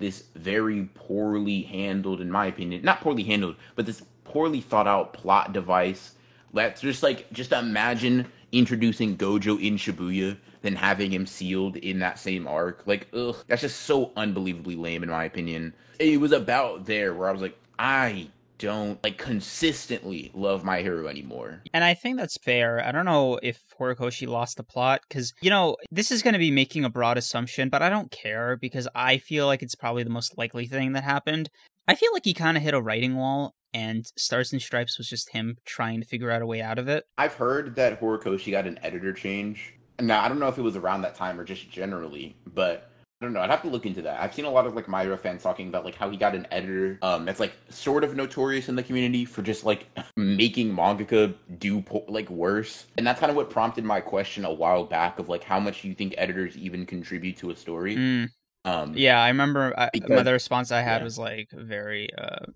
S2: this very poorly handled, in my opinion, not poorly handled, but this poorly thought out plot device. Let's just like just imagine introducing Gojo in Shibuya, then having him sealed in that same arc. Like, ugh, that's just so unbelievably lame in my opinion. It was about there where I was like, I don't like consistently love my hero anymore.
S1: And I think that's fair. I don't know if Horikoshi lost the plot because, you know, this is going to be making a broad assumption, but I don't care because I feel like it's probably the most likely thing that happened. I feel like he kind of hit a writing wall and Stars and Stripes was just him trying to figure out a way out of it.
S2: I've heard that Horikoshi got an editor change. Now, I don't know if it was around that time or just generally, but I don't know. I'd have to look into that. I've seen a lot of like Myra fans talking about like how he got an editor um that's like sort of notorious in the community for just like making mangaka do po- like worse. And that's kind of what prompted my question a while back of like how much do you think editors even contribute to a story?
S1: Mm.
S2: Um
S1: Yeah, I remember I,
S2: Because-
S1: the response I had
S2: yeah.
S1: was like very uh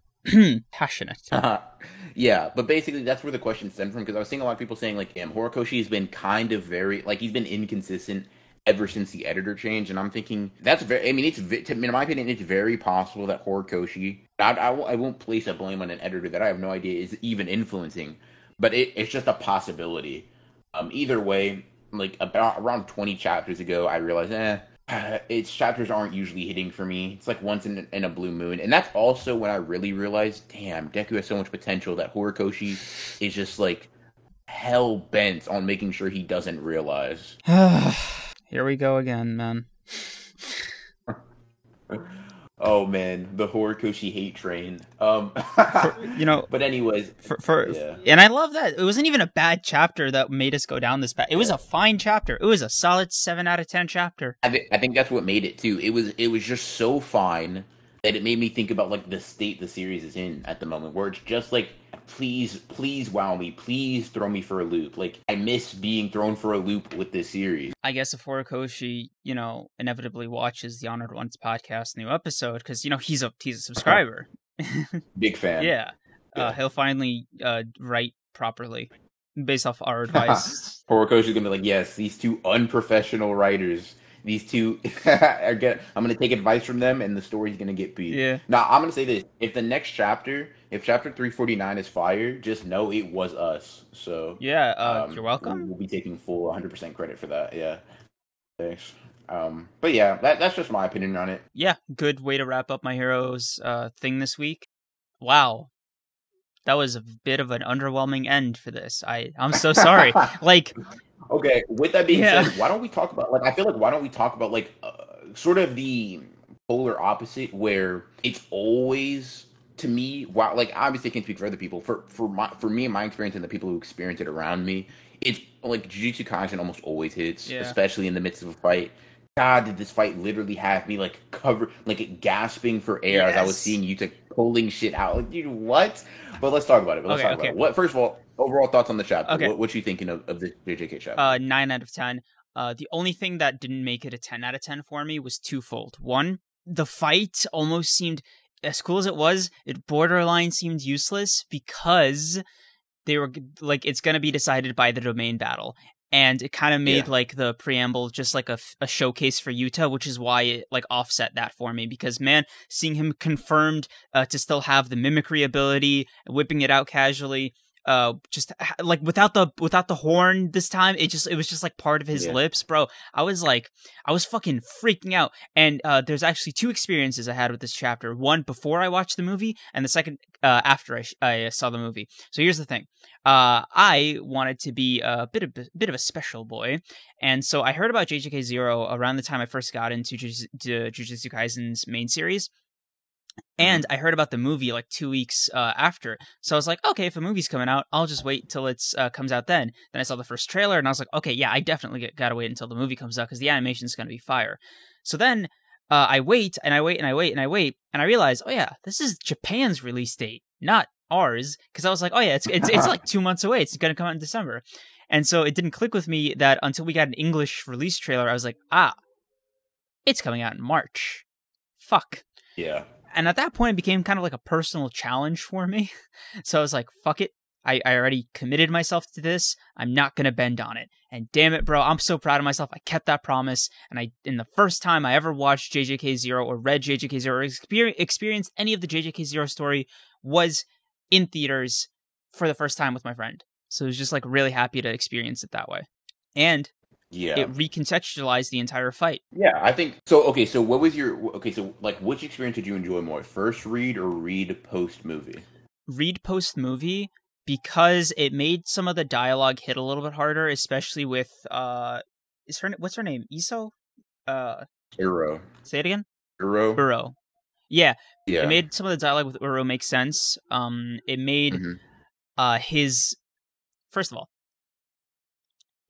S1: passionate.
S2: yeah, but basically that's where the question stemmed from because I was seeing a lot of people saying like, "Damn, Horikoshi has been kind of very like he's been inconsistent ever since the editor change," and I'm thinking that's very. I mean, it's to- in my opinion, it's very possible that Horikoshi. I, I, won't- I won't place a blame on an editor that I have no idea is even influencing, but it, it's just a possibility. Um, either way, like about around 20 chapters ago, I realized, eh, its chapters aren't usually hitting for me. It's like once in, in a blue moon, and that's also when I really realized, damn, Deku has so much potential that Horikoshi is just like hell bent on making sure he doesn't realize.
S1: Here we go again, man.
S2: Oh man, the Horikoshi hate train. Um,
S1: You know,
S2: but anyways,
S1: for, for
S2: Yeah.
S1: and I love that it wasn't even a bad chapter that made us go down this path. It was a fine chapter. It was a solid seven out of ten chapter.
S2: I, th- I think that's what made it too. It was it was just so fine that it made me think about like the state the series is in at the moment, where it's just like, please, please wow me, please throw me for a loop. Like I miss being thrown for a loop with this series.
S1: I guess if Horikoshi, you know, inevitably watches the Honored Ones podcast new episode because you know he's a he's a subscriber.
S2: Big fan.
S1: yeah,
S2: Yeah.
S1: Uh, he'll finally uh, write properly based off our advice.
S2: Horikoshi's gonna be like, yes, these two unprofessional writers. These two are gonna. I'm gonna take advice from them, and the story's gonna get beat.
S1: yeah.
S2: Now I'm gonna say this: if the next chapter, if chapter 349 is fire, just know it was us. So
S1: Yeah, uh,
S2: Um,
S1: you're welcome.
S2: We'll be taking full 100% credit for that. Yeah. Thanks. Um, but yeah, that, that's just my opinion on it.
S1: Yeah, good way to wrap up my heroes uh, thing this week. Wow, that was a bit of an underwhelming end for this. I I'm so sorry. like,
S2: okay. With that being
S1: Yeah.
S2: said, why don't we talk about like I feel like why don't we talk about like uh, sort of the polar opposite where it's always to me wow like obviously I can speak for other people for for my for me and my experience and the people who experience it around me it's like Jujutsu Kaisen almost always hits
S1: Yeah.
S2: especially in the midst of a fight God, did this fight literally have me like cover, like gasping for air as I was seeing you Yuta pulling shit out? Like, dude, what? But let's talk about it. Let's
S1: Okay,
S2: talk
S1: okay.
S2: about it. What? First of all, overall thoughts on the chapter.
S1: Okay.
S2: What, what you thinking of, of the JJK chapter?
S1: uh, nine out of ten. Uh, the only thing that didn't make it a ten out of ten for me was twofold. One, the fight almost seemed as cool as it was. It borderline seemed useless because they were like it's going to be decided by the domain battle and it kind of made
S2: Yeah.
S1: like the preamble just like a showcase for Yuta, which is why it like offset that for me because man, seeing him confirmed uh, to still have the mimicry ability, whipping it out casually, uh, just like without the without the horn this time, it just it was just like part of his
S2: Yeah.
S1: lips, bro. I was like, I was fucking freaking out. And uh, there's actually two experiences I had with this chapter: one before I watched the movie, and the second uh, after I, sh- I saw the movie. So here's the thing: uh, I wanted to be a bit of a bit of a special boy, and so I heard about JJK Zero around the time I first got into Jujutsu Jujutsu Kaisen's main series. And I heard about the movie like two weeks uh, after, so I was like, okay, if a movie's coming out, I'll just wait till it's uh, comes out then. Then I saw the first trailer, and I was like, okay, yeah, I definitely get, gotta wait until the movie comes out because the animation's gonna be fire. So then uh, I wait and I wait and I wait and I wait, and I realize, oh yeah, this is Japan's release date, not ours. Because I was like, oh yeah, it's it's it's like two months away. It's gonna come out in December, and so it didn't click with me that until we got an English release trailer, I was like, ah, it's coming out in March. Fuck.
S2: yeah.
S1: And at that point, it became kind of like a personal challenge for me. So I was like, fuck it. I, I already committed myself to this. I'm not gonna bend on it. And damn it, bro, I'm so proud of myself. I kept that promise. And I, in the first time I ever watched JJK Zero or read JJK Zero or exper- experienced any of the JJK Zero story was in theaters for the first time with my friend. So it was just like really happy to experience it that way. And
S2: Yeah.
S1: it recontextualized the entire fight.
S2: yeah, I think so. Okay, so what was your okay? So like, which experience did you enjoy more, first read or read post movie?
S1: read post movie because it made some of the dialogue hit a little bit harder, especially with uh, is her what's her name? Iso? Uh,
S2: Uro,
S1: say it again.
S2: Uro.
S1: Uro. Yeah,
S2: Yeah.
S1: it made some of the dialogue with Uro make sense. Um, it made
S2: Mhm.
S1: uh his first of all,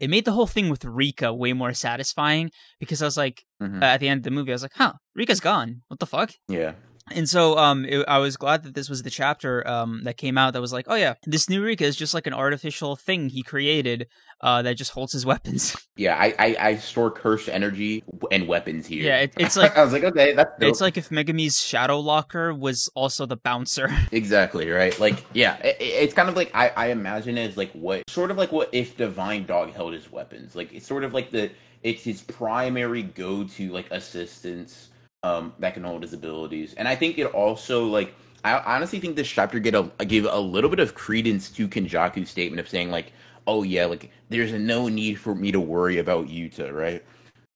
S1: it made the whole thing with Rika way more satisfying because I was like,
S2: Mhm.
S1: uh, at the end of the movie, I was like, huh, Rika's gone. What the fuck?
S2: yeah.
S1: And so um it, I was glad that this was the chapter um that came out that was like, oh yeah, this new Rika is just like an artificial thing he created uh that just holds his weapons.
S2: Yeah, I, I, I store cursed energy and weapons here.
S1: Yeah, it- it's like-
S2: I was like, okay, that's dope.
S1: it's like if Megumi's shadow locker was also the bouncer.
S2: exactly right. Like, yeah, it, it- it's kind of like I, I imagine it as like what sort of like what if Divine Dog held his weapons. Like, it's sort of like the it's his primary go to like assistance um that can hold his abilities, and I think it also like I honestly think this chapter get a give a little bit of credence to Kenjaku's statement of saying like, oh yeah, like there's no need for me to worry about Yuta, right?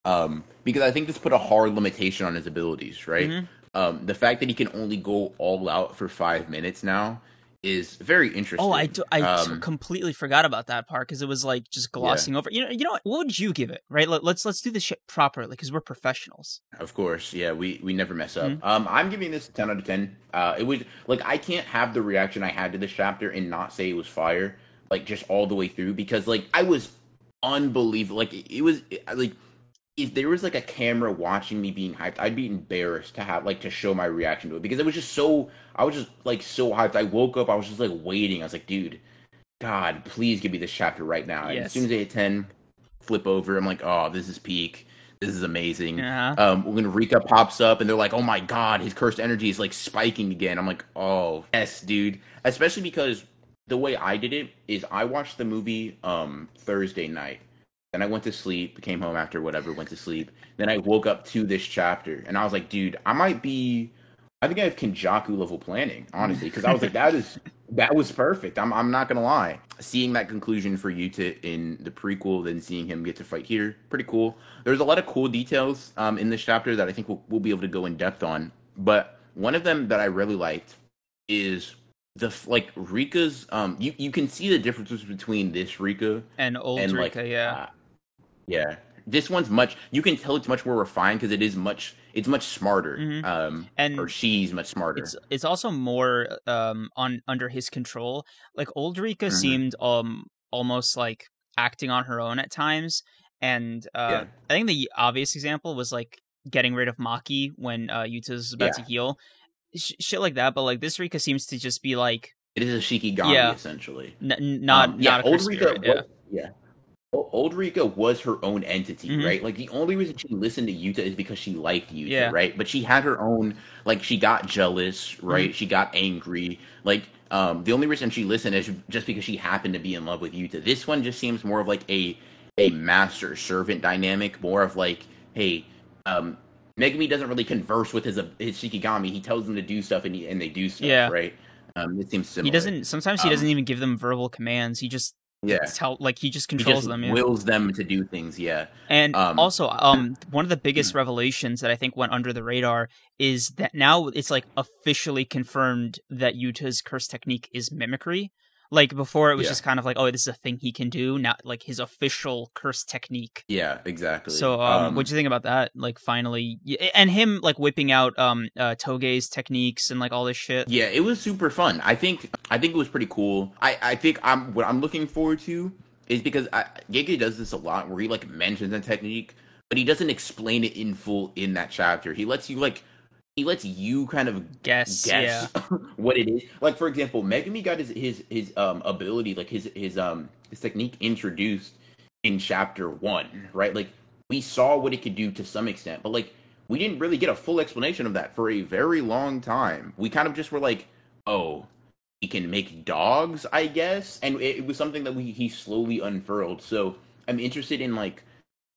S2: um, because I think this put a hard limitation on his abilities, right?
S1: Mhm.
S2: Um, the fact that he can only go all out for five minutes now is very interesting.
S1: Oh, I, do, I
S2: Um,
S1: completely forgot about that part because it was like just glossing over. You know, you know what? What would you give it? Right? Let, let's let's do this shit properly because we're professionals.
S2: Of course, yeah, we we never mess up.
S1: Mhm.
S2: Um, I'm giving this a ten out of ten. Uh, it was like I can't have the reaction I had to this chapter and not say it was fire, like just all the way through because like I was unbelievable. Like it, was like if there was like a camera watching me being hyped, I'd be embarrassed to have like to show my reaction to it because it was just so. I was just like so hyped. I woke up, I was just like waiting. I was like, dude, God, please give me this chapter right now.
S1: Yes.
S2: as soon as I hit ten, flip over. I'm like, oh, this is peak. This is amazing.
S1: Yeah.
S2: Um, when Rika pops up and they're like, "Oh my god, his cursed energy is like spiking again." I'm like, "Oh yes, dude." Especially because the way I did it is I watched the movie um Thursday night, then I went to sleep, came home after whatever, went to sleep. Then I woke up to this chapter, and I was like, "Dude, I might be." I think I have Kenjaku level planning, honestly, because I was like, "That is that was perfect." I'm I'm not gonna lie. Seeing that conclusion for Yuta in the prequel, then seeing him get to fight here, pretty cool. There's a lot of cool details um, in this chapter that I think we'll, we'll be able to go in depth on. But one of them that I really liked is the like Rika's. Um, you you can see the differences between this Rika
S1: And old
S2: and like
S1: Rika, yeah.
S2: uh, yeah. This one's much. You can tell it's much more refined because it is much. It's much smarter.
S1: Mhm.
S2: Um,
S1: and
S2: or she's much smarter.
S1: it's it's also more um on under his control. Like old Rika
S2: Mhm.
S1: seemed um almost like acting on her own at times, and uh,
S2: Yeah.
S1: I think the obvious example was like getting rid of Maki when uh, Yuta's about to heal, Sh- shit like that. But like this Rika seems to just be like
S2: It is a Shikigami
S1: Yeah.
S2: essentially.
S1: n- n- not
S2: Um, yeah,
S1: not a
S2: old Rika.
S1: yeah.
S2: yeah. O- Old Rika was her own entity,
S1: Mhm.
S2: right? Like the only reason she listened to Yuta is because she liked Yuta,
S1: Yeah.
S2: right? But she had her own, like she got jealous,
S1: Mm-hmm.
S2: right? She got angry. Like um, the only reason she listened is just because she happened to be in love with Yuta. This one just seems more of like a a master servant dynamic, more of like, hey, um, Megumi doesn't really converse with his his Shikigami. He tells them to do stuff, and he, and they do stuff,
S1: Yeah.
S2: right? Um, it seems similar.
S1: He doesn't. Sometimes he
S2: Um,
S1: doesn't even give them verbal commands. He just
S2: yeah.
S1: tell like he just
S2: He
S1: controls
S2: just
S1: them. Yeah.
S2: wills them to do things. Yeah,
S1: And
S2: Um,
S1: also, um, one of the biggest revelations that I think went under the radar is that now it's like officially confirmed that Yuta's curse technique is mimicry. Like before, it was
S2: Yeah.
S1: just kind of like, oh, this is a thing he can do. not like his official curse technique.
S2: yeah, exactly.
S1: So, um, what do you think about that? Like, finally, and him like whipping out um uh, Toge's techniques and like all this shit.
S2: Yeah, it was super fun. I think I think it was pretty cool. I I think I'm what I'm looking forward to is because I, Gege does this a lot where he like mentions a technique, but he doesn't explain it in full in that chapter. He lets you like he lets you kind of
S1: Guess,
S2: guess what it is. Like for example, Megumi got his his his um ability, like his his um his technique introduced in chapter one, right? Like we saw what it could do to some extent, but like we didn't really get a full explanation of that for a very long time. We kind of just were like, oh, he can make dogs, I guess, and it, it was something that we he slowly unfurled. So I'm interested in like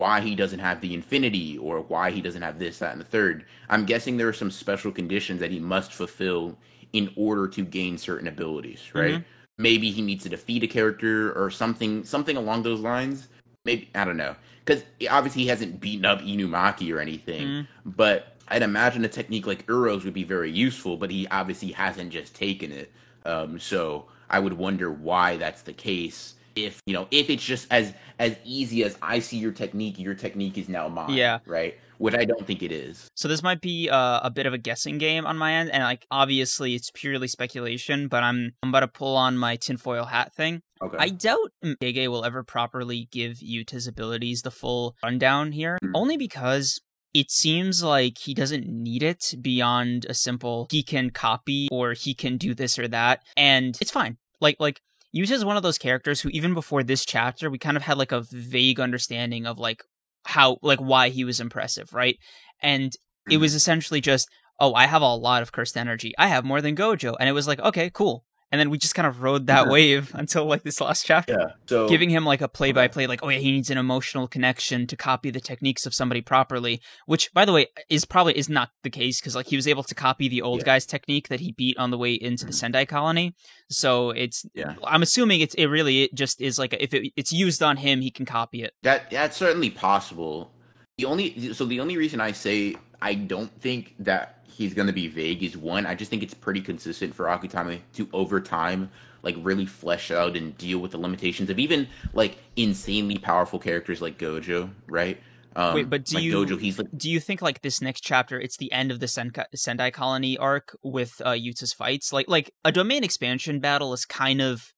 S2: why he doesn't have the infinity or why he doesn't have this, that, and the third. I'm guessing there are some special conditions that he must fulfill in order to gain certain abilities, right?
S1: Mhm.
S2: Maybe he needs to defeat a character or something, something along those lines. Maybe I don't know, because obviously he hasn't beaten up Inumaki or anything.
S1: Mhm.
S2: But I'd imagine a technique like Uro's would be very useful, but he obviously hasn't just taken it. Um, so I would wonder why that's the case. If you know, if it's just as as easy as I see your technique, your technique is now mine.
S1: Yeah.
S2: Right. Which I don't think it is.
S1: So this might be uh, a bit of a guessing game on my end, and like obviously it's purely speculation. But I'm I'm about to pull on my tinfoil hat thing.
S2: Okay.
S1: I doubt Gege will ever properly give Yuta's abilities the full rundown here,
S2: Hmm.
S1: only because it seems like he doesn't need it beyond a simple he can copy or he can do this or that, and it's fine. Like like Yuta's one of those characters who even before this chapter we kind of had like a vague understanding of like how like why he was impressive, right? And it
S2: Mhm.
S1: was essentially just, oh, I have a lot of cursed energy. I have more than Gojo. And it was like, okay, cool. And then we just kind of rode that wave until like this last chapter.
S2: yeah. So
S1: Giving him like a play by play, like, oh yeah, he needs an emotional connection to copy the techniques of somebody properly. Which, by the way, is probably is not the case because like he was able to copy the old
S2: Yeah.
S1: guy's technique that he beat on the way into the
S2: Mhm.
S1: Sendai colony. So it's,
S2: Yeah.
S1: I'm assuming it's it really it just is like if it, it's used on him, he can copy it.
S2: That that's certainly possible. The only so the only reason I say I don't think that he's going to be vague is one. I just think it's pretty consistent for Akutami to over time like really flesh out and deal with the limitations of even like insanely powerful characters like Gojo, right? Um,
S1: Wait, but do
S2: like
S1: you-
S2: Gojo? He's like
S1: do you think like this next chapter it's the end of the Senka- Sendai colony arc with uh Yuta's fights like like a domain expansion battle is kind of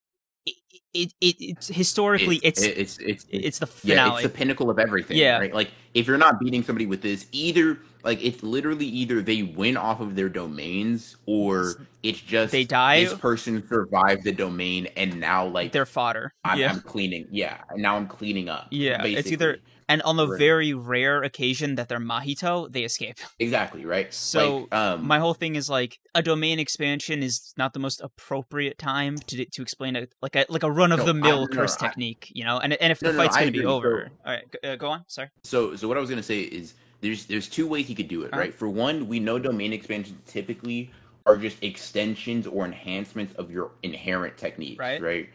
S1: it, it, it it's historically it's
S2: it's it's
S1: it's, the
S2: yeah, it's the pinnacle of everything.
S1: Yeah.
S2: right. Like if you're not beating somebody with this, either like it's literally either they win off of their domains or it's just
S1: They die?
S2: This person survived the domain and now like
S1: they're fodder
S2: I'm,
S1: yeah
S2: I'm cleaning. Yeah, and now I'm cleaning up.
S1: Yeah, it's either- and on the
S2: Right.
S1: very rare occasion that they're mahito they escape
S2: exactly right.
S1: So,
S2: like, um,
S1: my whole thing is like a domain expansion is not the most appropriate time to to explain a like a like a run of the mill
S2: No, I- no,
S1: curse
S2: I-
S1: technique you know and and if
S2: No,
S1: the fight's going to be
S2: agree. So-
S1: over all right go, uh, go on sorry
S2: So, so what I was gonna say is there's there's two ways you could do it,
S1: Uh-huh.
S2: right? For one, we know domain expansions typically are just extensions or enhancements of your inherent techniques,
S1: Right.
S2: right?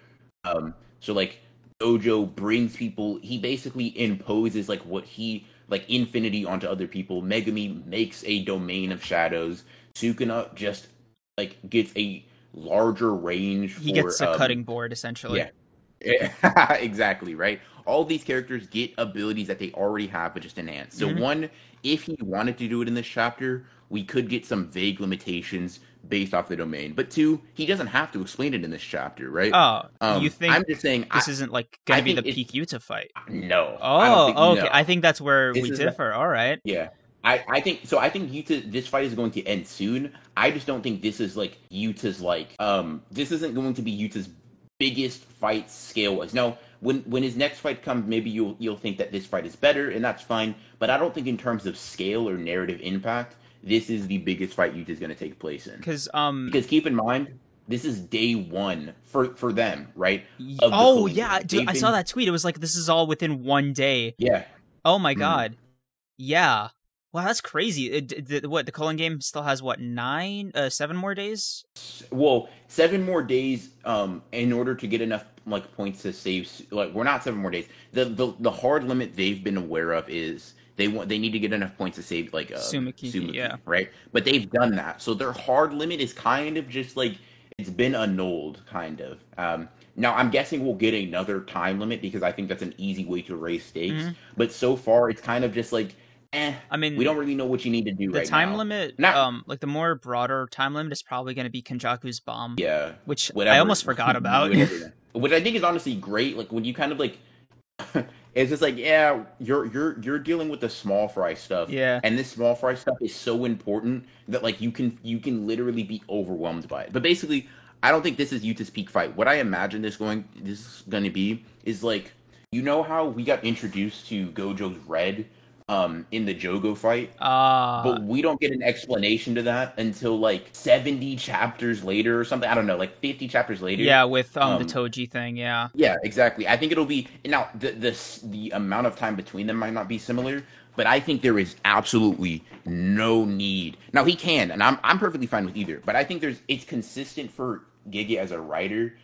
S2: Um, so like Gojo brings people, he basically imposes like what he like infinity onto other people. Megumi makes a domain of shadows. Sukuna just like gets a larger range.
S1: he
S2: for,
S1: gets a
S2: um,
S1: cutting board essentially
S2: yeah. exactly, right? All these characters get abilities that they already have, but just enhanced. So,
S1: Mhm.
S2: one, if he wanted to do it in this chapter, we could get some vague limitations based off the domain. But two, he doesn't have to explain it in this chapter, right?
S1: oh
S2: Um,
S1: you think
S2: I'm just saying,
S1: this
S2: I,
S1: isn't like
S2: I
S1: to be the Yuta fight.
S2: no.
S1: Oh,
S2: I don't think,
S1: okay.
S2: no.
S1: I think that's where
S2: This
S1: we
S2: is a-
S1: differ. All right.
S2: Yeah. I, I think so. I think Yuta. This fight is going to end soon. I just don't think this is like Yuta's like. Um, this isn't going to be Yuta's biggest fight scale was. Now, when when his next fight comes, maybe you'll you'll think that this fight is better, and that's fine. But I don't think in terms of scale or narrative impact, this is the biggest fight Yuta's going to take place in.
S1: Because um.
S2: Because keep in mind, this is day one for for them, right? the
S1: Oh
S2: Culling
S1: yeah, dude,
S2: They've
S1: I saw that tweet. It was like this is all within one day.
S2: Yeah.
S1: Oh my
S2: Mhm.
S1: god. Yeah. Wow, that's crazy. It, what the Culling game still has? What nine, uh, seven more days?
S2: well seven more days um in order to get enough like points to save like we're not seven more days the the, the hard limit they've been aware of is they want they need to get enough points to save like a uh,
S1: Sumikiki, yeah.
S2: right but they've done that so their hard limit is kind of just like it's been annulled kind of um now i'm guessing we'll get another time limit because i think that's an easy way to raise stakes
S1: Mhm.
S2: but so far it's kind of just like eh
S1: I mean,
S2: we don't really know what you need to do
S1: the
S2: right
S1: time
S2: now.
S1: limit.
S2: Not-
S1: um, like the more broader time limit is probably going to be Kenjaku's bomb.
S2: yeah
S1: which
S2: whatever.
S1: I almost forgot about.
S2: Which I think is honestly great. Like when you kind of like, it's just like, yeah, you're you're you're dealing with the small fry stuff.
S1: Yeah.
S2: And this small fry stuff is so important that like you can you can literally be overwhelmed by it. But basically, I don't think this is Yuta's peak fight. What I imagine this going this is going to be is like, you know how we got introduced to Gojo's red um in the Jogo fight.
S1: Uh,
S2: but we don't get an explanation to that until like 70 chapters later or something. I don't know, like 50 chapters later.
S1: yeah, with um,
S2: um,
S1: the Toji thing, yeah.
S2: Yeah, exactly. I think it'll be now the the the amount of time between them might not be similar, but I think there is absolutely no need. Now he can, and I'm I'm perfectly fine with either. But I think there's it's consistent for Gege as a writer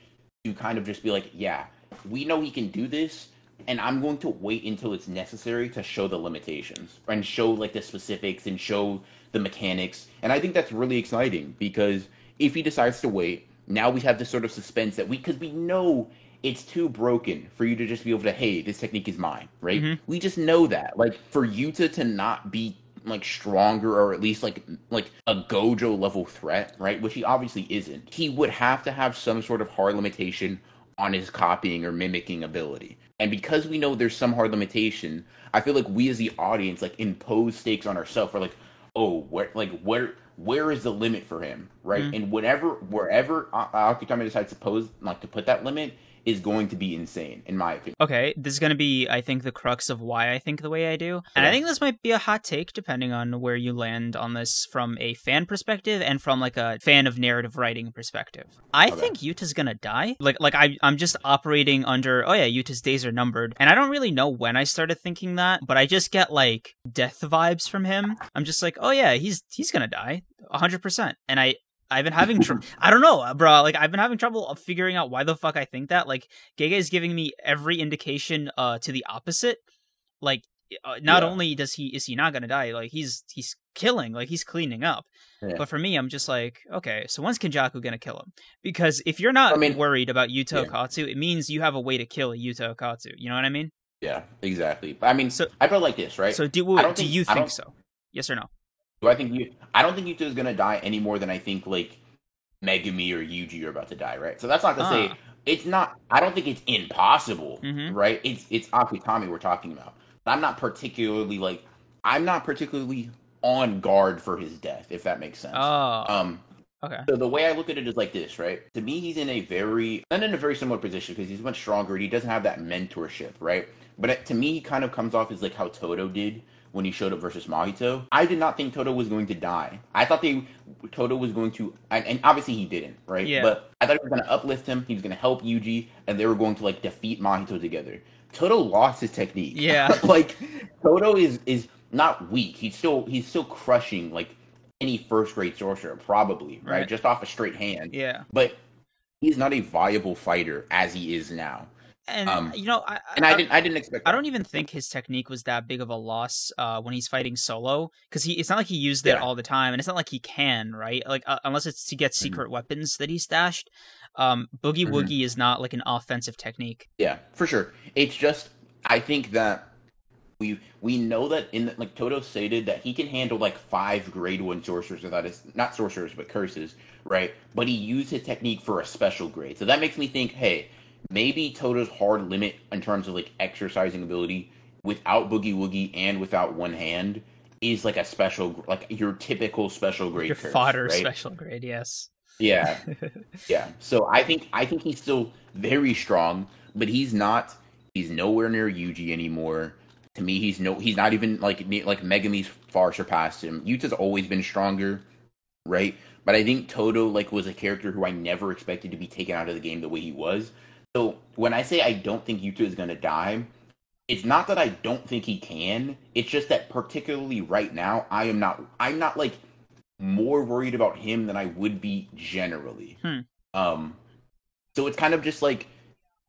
S2: to kind of just be like, yeah, we know he can do this, and I'm going to wait until it's necessary to show the limitations and show like the specifics and show the mechanics. And I think that's really exciting because if he decides to wait, now we have this sort of suspense that we because we know it's too broken for you to just be able to, hey, this technique is mine, right?
S1: Mhm.
S2: We just know that. Like for Yuta to not be like stronger or at least like like a Gojo level threat, right? Which he obviously isn't. He would have to have some sort of hard limitation on his copying or mimicking ability. And because we know there's some hard limitation, I feel like we as the audience like impose stakes on ourselves. We're like, oh, where like where where is the limit for him, right?
S1: Mhm.
S2: And whatever wherever A- Akutami decides to pose like to put that limit is going to be insane, in my opinion.
S1: Okay, this is going to be, I think, the crux of why I think the way I do. And I think this might be a hot take, depending on where you land on this from a fan perspective and from like a fan of narrative writing perspective. I
S2: Okay.
S1: think Yuta's going to die. Like, like I, I'm just operating under, oh yeah, Yuta's days are numbered. And I don't really know when I started thinking that, but I just get like death vibes from him. I'm just like, oh yeah, he's he's going to die, 100%. And I, I've been having tr- I don't know, bro. Like I've been having trouble of figuring out why the fuck I think that. Like Gege is giving me every indication uh to the opposite. Like uh, not
S2: Yeah.
S1: only does he is he not gonna die, like he's he's killing, like he's cleaning up.
S2: Yeah.
S1: But for me, I'm just like, okay, so when's Kenjaku gonna kill him? Because if you're not
S2: I mean-
S1: worried about Yuta
S2: Yeah.
S1: Okkotsu, it means you have a way to kill a Yuta Okkotsu. You know what I mean?
S2: Yeah, exactly. I mean,
S1: So-
S2: I feel like this, right?
S1: So do do
S2: think-
S1: you think so? Yes or no?
S2: Do I think you? I don't think Yuta is gonna die any more than I think like Megumi or Yuji are about to die, right? So that's not to say
S1: Ah.
S2: it's not. I don't think it's impossible,
S1: Mhm.
S2: right? It's it's Akutami we're talking about. I'm not particularly like I'm not particularly on guard for his death, if that makes sense.
S1: Oh,
S2: um,
S1: okay.
S2: so the way I look at it is like this, right? To me, he's in a very not in a very similar position because he's much stronger and he doesn't have that mentorship, right? But it, to me, he kind of comes off as like how Todo did when he showed up versus Mahito. I did not think Todo was going to die. I thought they Todo was going to, and, obviously he didn't, right?
S1: Yeah.
S2: But I thought he was going to uplift him. He was going to help Yuji, and they were going to like defeat Mahito together. Todo lost his technique.
S1: Yeah.
S2: like Todo is is not weak. He's still he's still crushing like any first grade sorcerer probably right,
S1: Right.
S2: just off a straight hand.
S1: Yeah.
S2: But he's not a viable fighter as he is now.
S1: And
S2: Um,
S1: you know, I,
S2: And I, didn't I didn't expect.
S1: I
S2: that.
S1: don't even think his technique was that big of a loss uh, when he's fighting solo because he it's not like he used it all the time and it's not like he can right like uh, unless it's to get
S2: Mm-hmm.
S1: secret weapons that he stashed. Um, Boogie
S2: Mhm.
S1: Woogie is not like an offensive technique.
S2: Yeah, for sure. It's just I think that we we know that in the, like Todo stated that he can handle like five grade one sorcerers without his not sorcerers but curses, right? But he used his technique for a special grade, so that makes me think, hey, maybe Todo's hard limit in terms of like exercising ability without boogie woogie and without one hand is like a special like your typical special grade
S1: Your
S2: curse,
S1: fodder
S2: right?
S1: special grade, yes.
S2: Yeah, yeah. So I think I think he's still very strong, but he's not. He's nowhere near Yuji anymore. To me, he's no. He's not even like like Megumi's far surpassed him. Yuta's always been stronger, right? But I think Toto like was a character who I never expected to be taken out of the game the way he was. So when I say I don't think Yuta is gonna die, it's not that I don't think he can. It's just that particularly right now, I am not. I'm not like more worried about him than I would be generally.
S1: Hmm.
S2: Um, so it's kind of just like,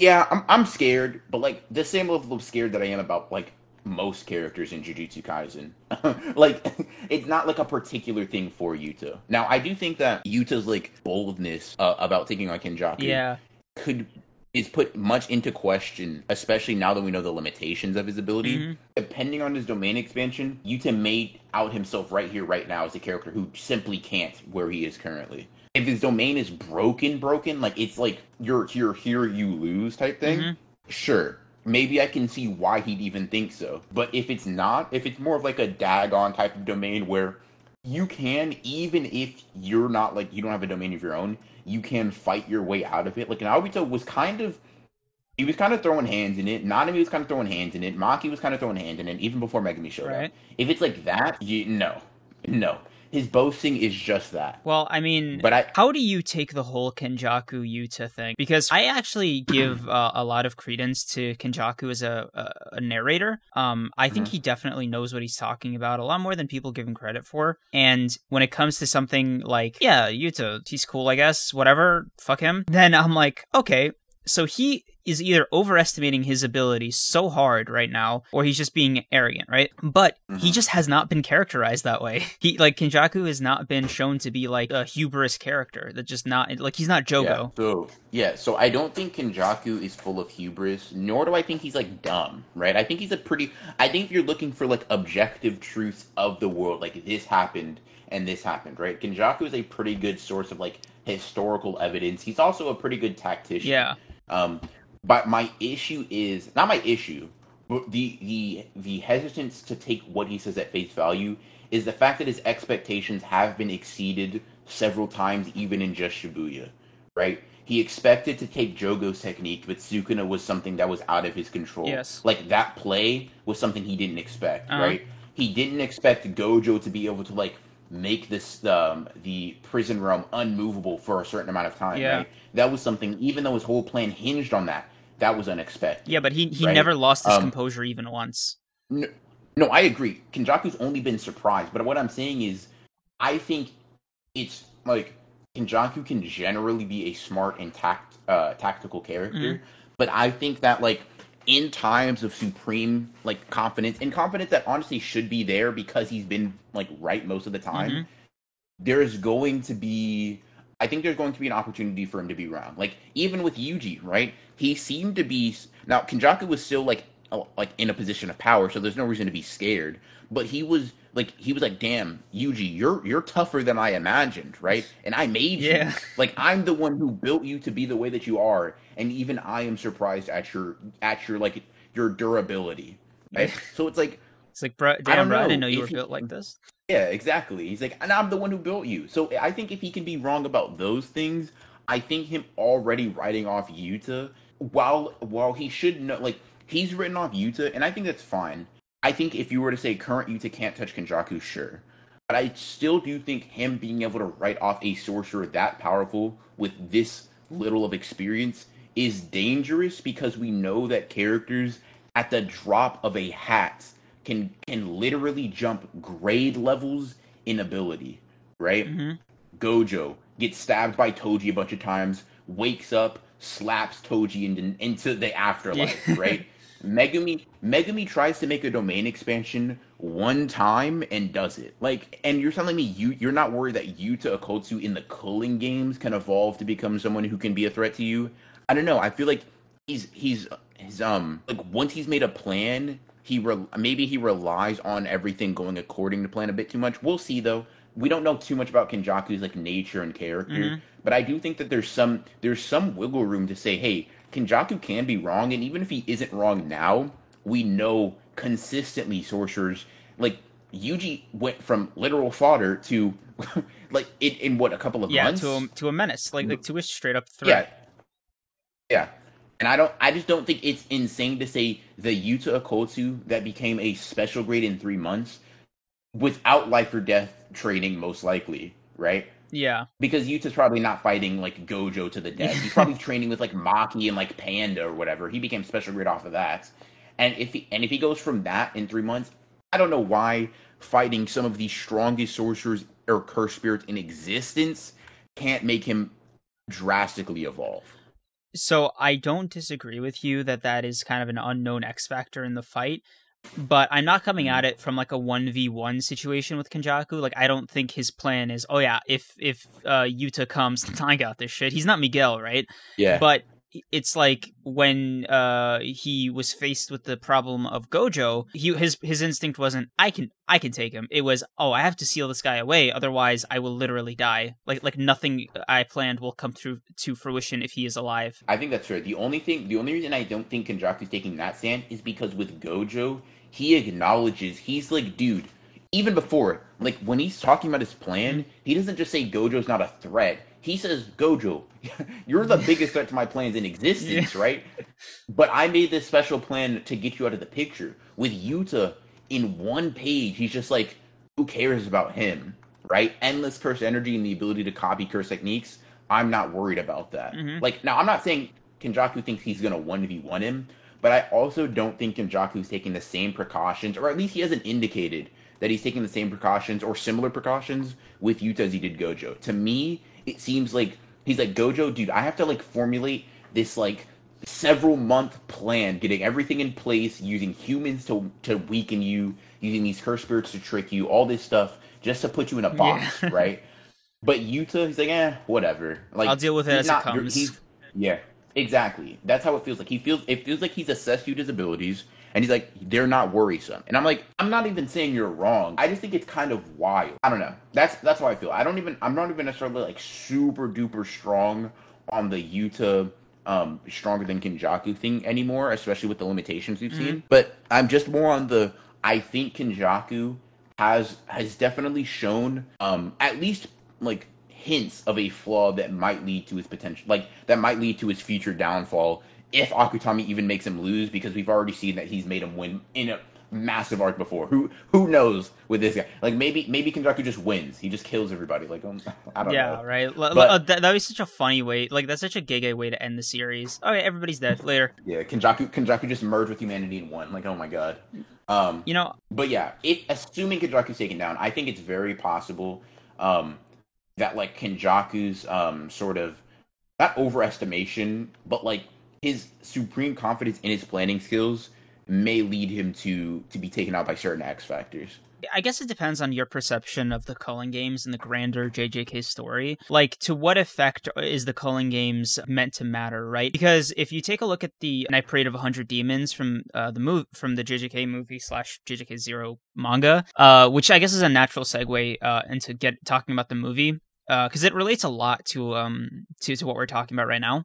S2: yeah, I'm I'm scared, but like the same level of scared that I am about like most characters in Jujutsu Kaisen. like it's not like a particular thing for Yuta. Now I do think that Yuta's like boldness uh, about taking on Kenjaku
S1: Yeah,
S2: could is put much into question, especially now that we know the limitations of his ability.
S1: Mhm.
S2: Depending on his domain expansion, Yuta may out himself right here, right now, as a character who simply can't where he is currently. If his domain is broken, broken, like it's like you're you're here, you lose type thing.
S1: Mhm.
S2: Sure, maybe I can see why he'd even think so. But if it's not, if it's more of like a Dagon type of domain where you can, even if you're not like you don't have a domain of your own, you can fight your way out of it. Like Naobito was kind of he was kind of throwing hands in it. Nanami was kind of throwing hands in it. Maki was kind of throwing hands in it, even before Megumi showed
S1: Right.
S2: up. If it's like that, you no, no. His boasting is just that.
S1: Well, I mean,
S2: But I,
S1: how do you take the whole Kenjaku Yuta thing? Because I actually give uh, a lot of credence to Kenjaku as a, a, a narrator. Um, I think
S2: Mhm.
S1: he definitely knows what he's talking about a lot more than people give him credit for. And when it comes to something like, yeah, Yuta, he's cool, I guess, whatever, fuck him, then I'm like, okay. So he is either overestimating his ability so hard right now, or he's just being arrogant, right? But he
S2: Mhm.
S1: just has not been characterized that way. He like Kenjaku has not been shown to be like a hubris character. That just not like he's not
S2: yeah, so yeah, so I don't think Kenjaku is full of hubris, nor do I think he's like dumb, right? I think he's a pretty. I think if you're looking for like objective truths of the world, like this happened and this happened, right? Kenjaku is a pretty good source of like historical evidence. He's also a pretty good tactician.
S1: Yeah,
S2: Um, but my issue is not my issue, but the the the hesitance to take what he says at face value is the fact that his expectations have been exceeded several times, even in just Shibuya, right? He expected to take Jogo's technique, but Sukuna was something that was out of his control.
S1: Yes.
S2: Like that play was something he didn't expect,
S1: Uh-huh.
S2: right? He didn't expect Gojo to be able to like make this um the prison realm unmovable for a certain amount of time,
S1: Yeah.
S2: right? That was something even though his whole plan hinged on that, that was unexpected.
S1: yeah, but he he
S2: Right.
S1: never lost his
S2: Um,
S1: composure even once.
S2: No, no, I agree. Kenjaku's only been surprised, but what I'm saying is, I think it's like Kenjaku can generally be a smart and tact uh, tactical character,
S1: Mhm.
S2: but I think that like in times of supreme like confidence and confidence that honestly should be there because he's been like right most of the time,
S1: Mhm.
S2: there's going to be. I think there's going to be an opportunity for him to be wrong. Like even with Yuji, right? He seemed to be now Kenjaku was still like like in a position of power, so there's no reason to be scared. But he was like he was like, "Damn, Yuji, you're you're tougher than I imagined, right? And I made you.
S1: Yeah.
S2: Like I'm the one who built you to be the way that you are, and even I am surprised at your at your like your durability." Right? So it's like
S1: It's like, bro,
S2: I
S1: damn,
S2: don't
S1: bro, I
S2: know
S1: didn't know you were
S2: he-
S1: built like this.
S2: yeah, exactly. He's like, and I'm the one who built you. So I think if he can be wrong about those things, I think him already writing off Yuta, while while he should know, like he's written off Yuta, and I think that's fine. I think if you were to say current Yuta can't touch Kenjaku, sure, but I still do think him being able to write off a sorcerer that powerful with this little of experience is dangerous because we know that characters at the drop of a hat can can literally jump grade levels in ability, right?
S1: hmm
S2: Gojo gets stabbed by Toji a bunch of times, wakes up, slaps Toji into, into the afterlife,
S1: Yeah.
S2: right? Megumi Megumi tries to make a domain expansion one time and does it. Like, and you're telling me you you're not worried that Yuta Okkotsu in the culling games can evolve to become someone who can be a threat to you? I don't know. I feel like he's he's his um like once he's made a plan, he re- maybe he relies on everything going according to plan a bit too much. We'll see though. We don't know too much about Kenjaku's like nature and character,
S1: Mhm.
S2: but I do think that there's some there's some wiggle room to say, hey, Kenjaku can be wrong, and even if he isn't wrong now, we know consistently sorcerers like Yuji went from literal fodder to like in, in what a couple of
S1: Yeah,
S2: months.
S1: to a to a menace, like like to a straight up
S2: Yeah.
S1: threat.
S2: Yeah. And I don't I just don't think it's insane to say the Yuta Okkotsu that became a special grade in three months without life or death training most likely, right?
S1: Yeah,
S2: Because Yuta's probably not fighting like Gojo to the death. He's probably training with like Maki and like Panda or whatever. He became special grade off of that. And if he and if he goes from that in three months, I don't know why fighting some of the strongest sorcerers or curse spirits in existence can't make him drastically evolve.
S1: So I don't disagree with you that that is kind of an unknown X factor in the fight, but I'm not coming at it from like a one v one situation with Kenjaku. Like I don't think his plan is, oh yeah, if if uh, Yuta comes, I got this shit. He's not Miguel, right?
S2: Yeah.
S1: But it's like when uh he was faced with the problem of Gojo, he his his instinct wasn't I can I can take him. It was oh I have to seal this guy away, otherwise I will literally die. Like like nothing I planned will come through to fruition if he is alive.
S2: I think that's fair. The only thing, the only reason I don't think Kenjaku's taking that stand is because with Gojo, he acknowledges he's like, dude, even before, like when he's talking about his plan, he doesn't just say Gojo's not a threat. He says, Gojo, you're the biggest threat to my plans in existence, yeah. right? But I made this special plan to get you out of the picture. With Yuta in one page, he's just like, who cares about him, right? Endless curse energy and the ability to copy curse techniques. I'm not worried about that. Mm-hmm. Like, now I'm not saying Kenjaku thinks he's going to 1v1 him, but I also don't think Kenjaku's taking the same precautions, or at least he hasn't indicated that he's taking the same precautions or similar precautions with Yuta as he did Gojo. To me, it seems like he's like Gojo, dude. I have to like formulate this like several month plan, getting everything in place, using humans to to weaken you, using these curse spirits to trick you, all this stuff just to put you in a box, yeah. right? But Yuta, he's like, eh, whatever. Like
S1: I'll deal with it as not, it comes.
S2: yeah, exactly. That's how it feels like. He feels it feels like he's assessed Yuta's abilities, and he's like, they're not worrisome. And I'm like, I'm not even saying you're wrong. I just think it's kind of wild. I don't know. That's that's how I feel. I don't even I'm not even necessarily like super duper strong on the Yuta um stronger than Kenjaku thing anymore, especially with the limitations we've mm-hmm. seen. But I'm just more on the I think Kenjaku has has definitely shown um at least like hints of a flaw that might lead to his potential like that might lead to his future downfall if Akutami even makes him lose because we've already seen that he's made him win in a massive arc before. Who who knows with this guy? Like maybe maybe Kenjaku just wins. He just kills everybody. Like um, I don't
S1: yeah,
S2: know.
S1: Yeah, right. But, uh, that that was such a funny way. Like that's such a gay way to end the series. Okay, everybody's dead later.
S2: Yeah, Kenjaku Kenjaku just merged with humanity in one. Like oh my god. Um,
S1: you know.
S2: But yeah, if assuming Kenjaku's taken down, I think it's very possible um, that like Kenjaku's um, sort of not overestimation, but like his supreme confidence in his planning skills may lead him to to be taken out by certain X factors.
S1: I guess it depends on your perception of the Culling Games and the grander JJK story. Like, to what effect is the Culling Games meant to matter, right? Because if you take a look at the Night Parade of 100 Demons from uh, the move from the JJK movie slash JJK Zero manga, uh, which I guess is a natural segue uh, into get talking about the movie because uh, it relates a lot to um to, to what we're talking about right now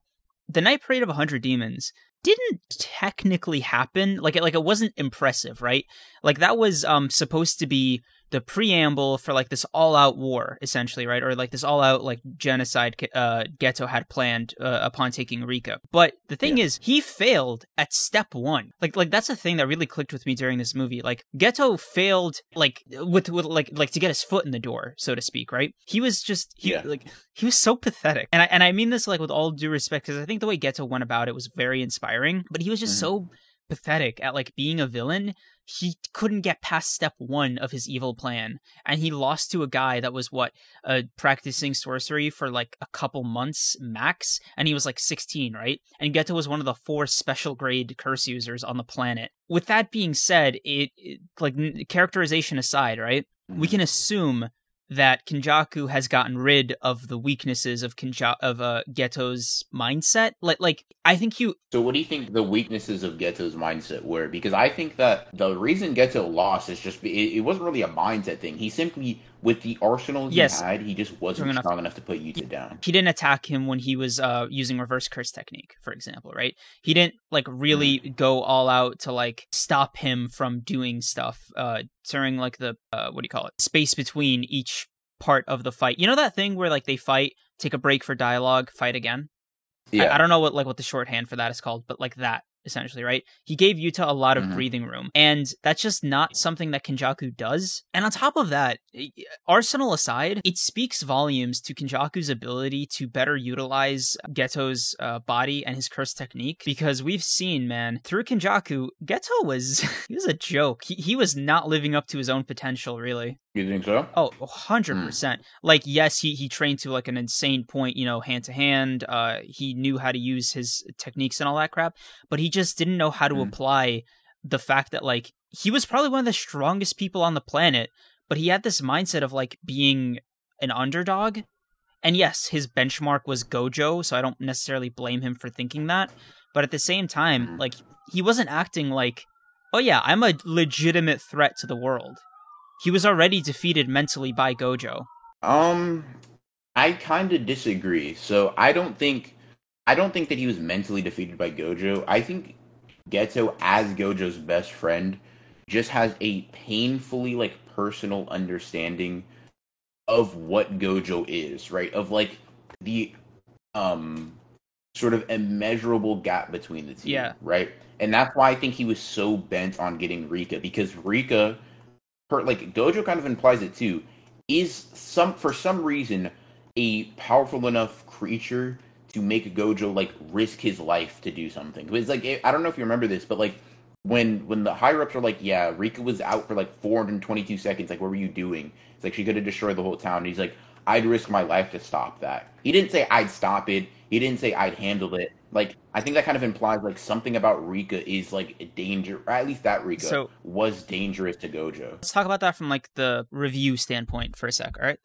S1: the Night Parade of 100 Demons didn't technically happen. Like it, like it wasn't impressive, right? Like that was um supposed to be the preamble for like this all-out war essentially right or like this all-out like genocide uh geto had planned uh, upon taking rika but the thing yeah. is he failed at step one like like that's a thing that really clicked with me during this movie like Geto failed like with with like like to get his foot in the door so to speak right he was just he yeah. like he was so pathetic and i and i mean this like with all due respect because i think the way Geto went about it was very inspiring but he was just mm-hmm. so pathetic at like being a villain he couldn't get past step one of his evil plan and he lost to a guy that was what uh practicing sorcery for like a couple months max and he was like 16 right? And geto was one of the four special grade curse users on the planet. With that being said it, it like characterization aside right? We can assume that Kenjaku has gotten rid of the weaknesses of Kinja- of uh, Geto's mindset. Like, like I think you.
S2: So, what do you think the weaknesses of Geto's mindset were? Because I think that the reason Geto lost is just it, it wasn't really a mindset thing. He simply with the arsenal he yes. had, he just wasn't strong enough. strong enough to put Yuta down.
S1: He didn't attack him when he was uh, using reverse curse technique, for example, right? He didn't like really mm. go all out to like stop him from doing stuff uh, during like the uh, what do you call it? Space between each part of the fight. You know that thing where like they fight, take a break for dialogue, fight again. Yeah. I, I don't know what like what the shorthand for that is called, but like that essentially, right? He gave Yuta a lot of mm-hmm. breathing room. And that's just not something that Kenjaku does. And on top of that, Arsenal aside, it speaks volumes to Kenjaku's ability to better utilize Geto's uh, body and his curse technique because we've seen, man, through Kenjaku, Geto was he was a joke. He, he was not living up to his own potential, really.
S2: You think so?
S1: Oh, 100%. Mm. Like, yes, he, he trained to like an insane point, you know, hand to hand. Uh, he knew how to use his techniques and all that crap, but he just didn't know how to mm. apply the fact that, like, he was probably one of the strongest people on the planet, but he had this mindset of, like, being an underdog. And yes, his benchmark was Gojo, so I don't necessarily blame him for thinking that. But at the same time, mm. like, he wasn't acting like, oh yeah, I'm a legitimate threat to the world he was already defeated mentally by Gojo.
S2: Um, I kind of disagree. So I don't think I don't think that he was mentally defeated by Gojo. I think Geto, as Gojo's best friend, just has a painfully like personal understanding of what Gojo is, right? Of like the um sort of immeasurable gap between the two.
S1: Yeah.
S2: Right. And that's why I think he was so bent on getting Rika because Rika, her like Gojo kind of implies it too, is some for some reason a powerful enough creature to make Gojo like risk his life to do something. It's like I don't know if you remember this, but like when when the higher ups are like, yeah, Rika was out for like 422 seconds. Like, what were you doing? It's like she could have destroyed the whole town. And he's like, I'd risk my life to stop that. He didn't say I'd stop it. He didn't say I'd handle it. Like, I think that kind of implies like something about Rika is like a danger, or at least that Rika
S1: So-
S2: was dangerous to Gojo.
S1: Let's talk about that from like the review standpoint for a sec, all right?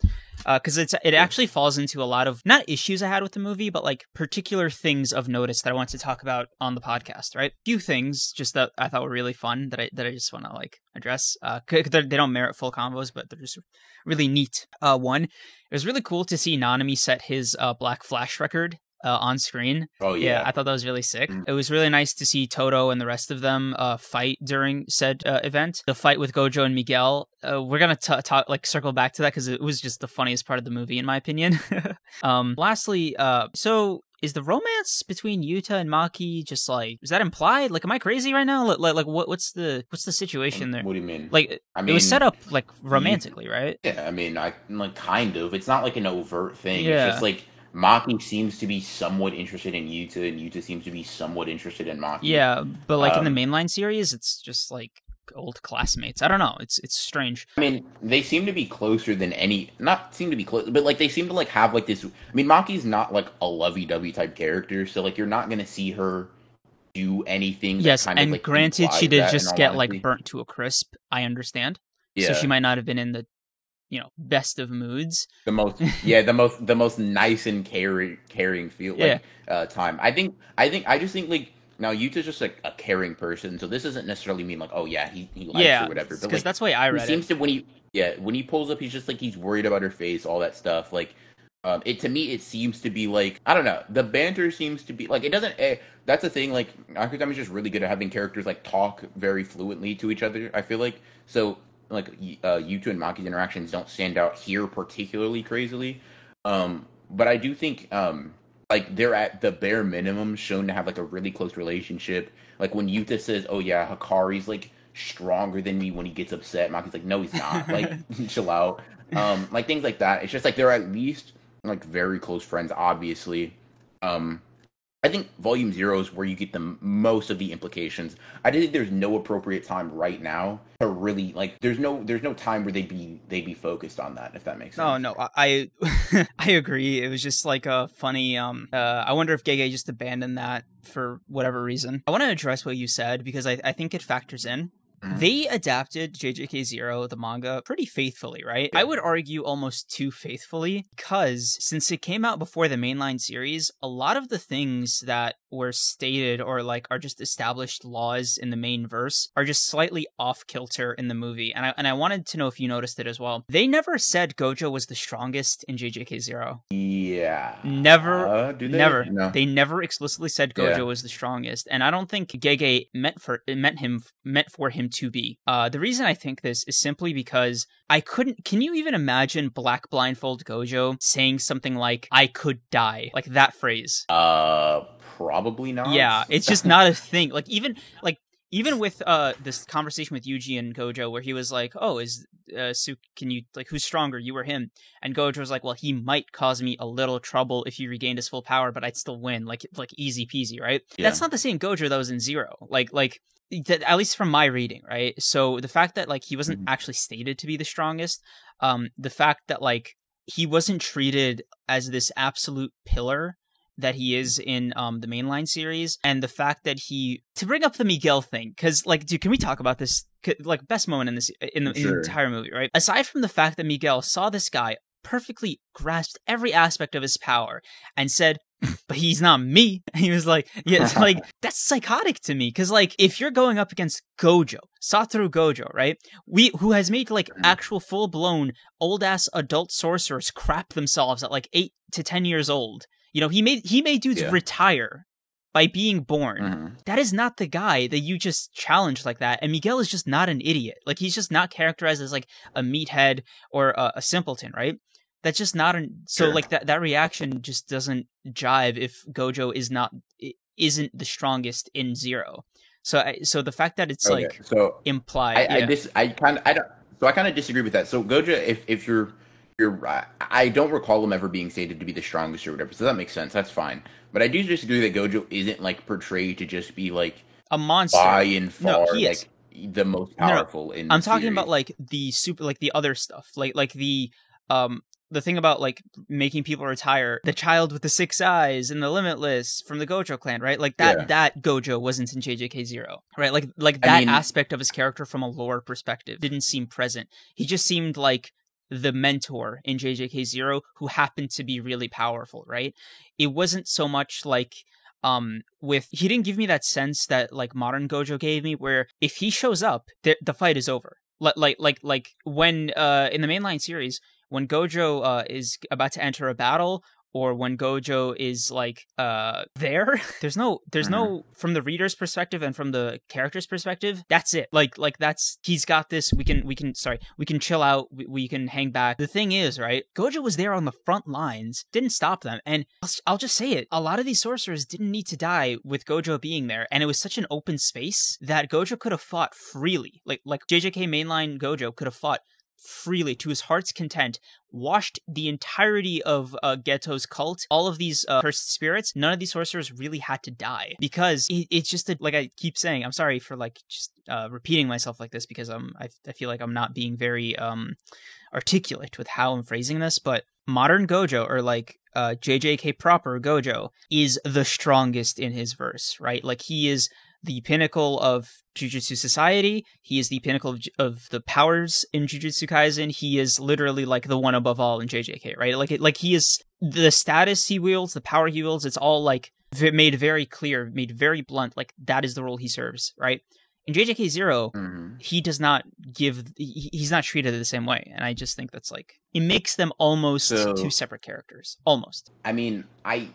S1: Because it's it actually falls into a lot of not issues I had with the movie, but like particular things of notice that I want to talk about on the podcast, right? A Few things just that I thought were really fun that I that I just want to like address. Uh, they don't merit full combos, but they're just really neat. Uh, one, it was really cool to see Nanami set his uh Black Flash record. Uh, on screen,
S2: Oh
S1: yeah,
S2: yeah,
S1: I thought that was really sick.
S2: Mm.
S1: It was really nice to see Todo and the rest of them uh, fight during said uh, event. The fight with Gojo and Miguel. Uh, we're gonna t- talk like circle back to that because it was just the funniest part of the movie in my opinion. um, lastly, uh, so is the romance between Yuta and Maki just like is that implied? Like, am I crazy right now? Like, like, what, what's the what's the situation there?
S2: What do you mean?
S1: Like,
S2: I mean,
S1: it was set up like romantically, right?
S2: Yeah, I mean, I like kind of. It's not like an overt thing.
S1: Yeah.
S2: It's just like Maki seems to be somewhat interested in Yuta, and Yuta seems to be somewhat interested in Maki.
S1: Yeah, but like in
S2: Um,
S1: the mainline series, it's just like old classmates. I don't know. It's it's strange.
S2: I mean, they seem to be closer than any. Not seem to be close, but like they seem to like have like this. I mean, Maki's not like a lovey-dovey type character, so like you're not gonna see her do anything. that
S1: Yes,
S2: kind of,
S1: and
S2: like,
S1: granted, she did just get like burnt to a crisp. I understand.
S2: Yeah,
S1: So she might not have been in the, you know, best of moods.
S2: the most yeah the most the most nice and caring caring feel like uh time i think i think i just think like now Yuta's just like a caring person so this doesn't necessarily mean like oh yeah he, he likes
S1: yeah,
S2: or whatever
S1: because
S2: like
S1: that's why I
S2: he seems
S1: it.
S2: to when he yeah when he pulls up he's just like he's worried about her face all that stuff like um it to me it seems to be like i don't know the banter seems to be like it doesn't eh, that's the thing like Akutami's just really good at having characters like talk very fluently to each other i feel like so like uh Yuta and Maki's interactions don't stand out here particularly crazily. Um but i do think um like they're at the bare minimum shown to have like a really close relationship. Like when Yuta says oh yeah Hakari's like stronger than me when he gets upset Maki's like no he's not. Like chill out. Um like things like that. It's just like they're at least like very close friends obviously. Um i think volume zero is where you get the most of the implications i think there's no appropriate time right now to really like there's no there's no time where they'd be they'd be focused on that if that makes sense
S1: No, no, I I I agree. It was just like a funny. Um, uh, I wonder if Gege just abandoned that for whatever reason. I want to address what you said because I I think it factors in.
S2: Mhm.
S1: They adapted JJK Zero, the manga, pretty faithfully, right? I would argue almost too faithfully because since it came out before the mainline series, a lot of the things that were stated or like are just established laws in the main verse are just slightly off kilter in the movie. And I and I wanted to know if you noticed it as well. They never said Gojo was the strongest in JJK Zero.
S2: yeah
S1: Never
S2: Uh, do they?
S1: Never.
S2: no
S1: They never explicitly said Gojo
S2: Yeah.
S1: was the strongest, and I don't think Gege meant for it meant him meant for him to be. Uh, the reason I think this is simply because I couldn't. Can you even imagine Black Blindfold Gojo saying something like "I could die," like that phrase?
S2: uh probably not
S1: Yeah, it's just not a thing. Like even like even with uh this conversation with Yuji and Gojo where he was like, "Oh, is uh Su can you like who's stronger, you or him?" And Gojo was like, "Well, he might cause me a little trouble if he regained his full power, but I'd still win." Like like easy peasy, right?
S2: Yeah.
S1: That's not the same Gojo that was in 0. Like like at least from my reading, right? So the fact that like he wasn't
S2: Mhm.
S1: actually stated to be the strongest, um the fact that like he wasn't treated as this absolute pillar that he is in um the mainline series and the fact that he to bring up the Miguel thing cuz like dude can we talk about this like best moment in this in the, in the entire movie right aside from the fact that Miguel saw this guy perfectly grasped every aspect of his power and said but he's not me he was like yeah it's like that's psychotic to me cuz like if you're going up against Gojo Satoru Gojo right we who has made like
S2: Mhm.
S1: actual full blown old ass adult sorcerers crap themselves at like 8 to 10 years old you know, he made he made dudes
S2: Yeah.
S1: retire by being born.
S2: Mhm.
S1: That is not the guy that you just challenge like that. And Miguel is just not an idiot. Like he's just not characterized as like a meathead or a, a simpleton, right? That's just not an so
S2: Sure.
S1: like that that reaction just doesn't jive if Gojo is not isn't the strongest in Zero. So I, so the fact that it's
S2: Okay,
S1: like
S2: so
S1: implied,
S2: I,
S1: yeah.
S2: I dis I kind I don't so I kind of disagree with that. So Gojo, if if you're you're I- don't recall him ever being stated to be the strongest or whatever. So that makes sense. That's fine. But I do disagree that Gojo isn't like portrayed to just be like
S1: a monster.
S2: by and
S1: No,
S2: far
S1: he is.
S2: like the most
S1: No, no.
S2: powerful in.
S1: I'm talking
S2: series.
S1: about like the super like the other stuff. Like like the um the thing about like making people retire, the child with the six eyes and the limitless from the Gojo clan, right? Like that
S2: Yeah.
S1: that Gojo wasn't in JJK Zero. Right? Like like
S2: I
S1: that
S2: mean-
S1: aspect of his character from a lore perspective didn't seem present. He just seemed like the mentor in JJK Zero who happened to be really powerful, right? It wasn't so much like um with he didn't give me that sense that like modern gojo gave me where if he shows up the, the fight is over like like like like when uh in the mainline series when gojo uh is about to enter a battle or when gojo is like uh there there's no there's no from the reader's perspective and from the character's perspective that's it. Like like that's he's got this we can we can sorry we can chill out we, we can hang back. The thing is right gojo was there on the front lines didn't stop them. And I'll, I'll just say it a lot of these sorcerers didn't need to die with gojo being there. And it was such an open space that gojo could have fought freely. Like like jjk mainline gojo could have fought freely to his heart's content washed the entirety of uh, Geto's cult, all of these uh, cursed spirits, none of these sorcerers really had to die because it, it's just a, like I keep saying. I'm sorry for like just uh, repeating myself like this because I'm I, I feel like I'm not being very um articulate with how I'm phrasing this, but modern Gojo or like uh, JJK proper Gojo is the strongest in his verse, right? Like he is the pinnacle of Jujutsu Society. He is the pinnacle of, of the powers in Jujutsu Kaisen. He is literally like the one above all in JJK, right? Like like he is the status he wields, the power he wields. It's all like v- made very clear, made very blunt. Like that is the role he serves, right? In JJK Zero,
S2: Mhm.
S1: he does not give. He, he's not treated the same way, and I just think that's like it makes them almost
S2: So-
S1: two separate characters, almost.
S2: I mean, I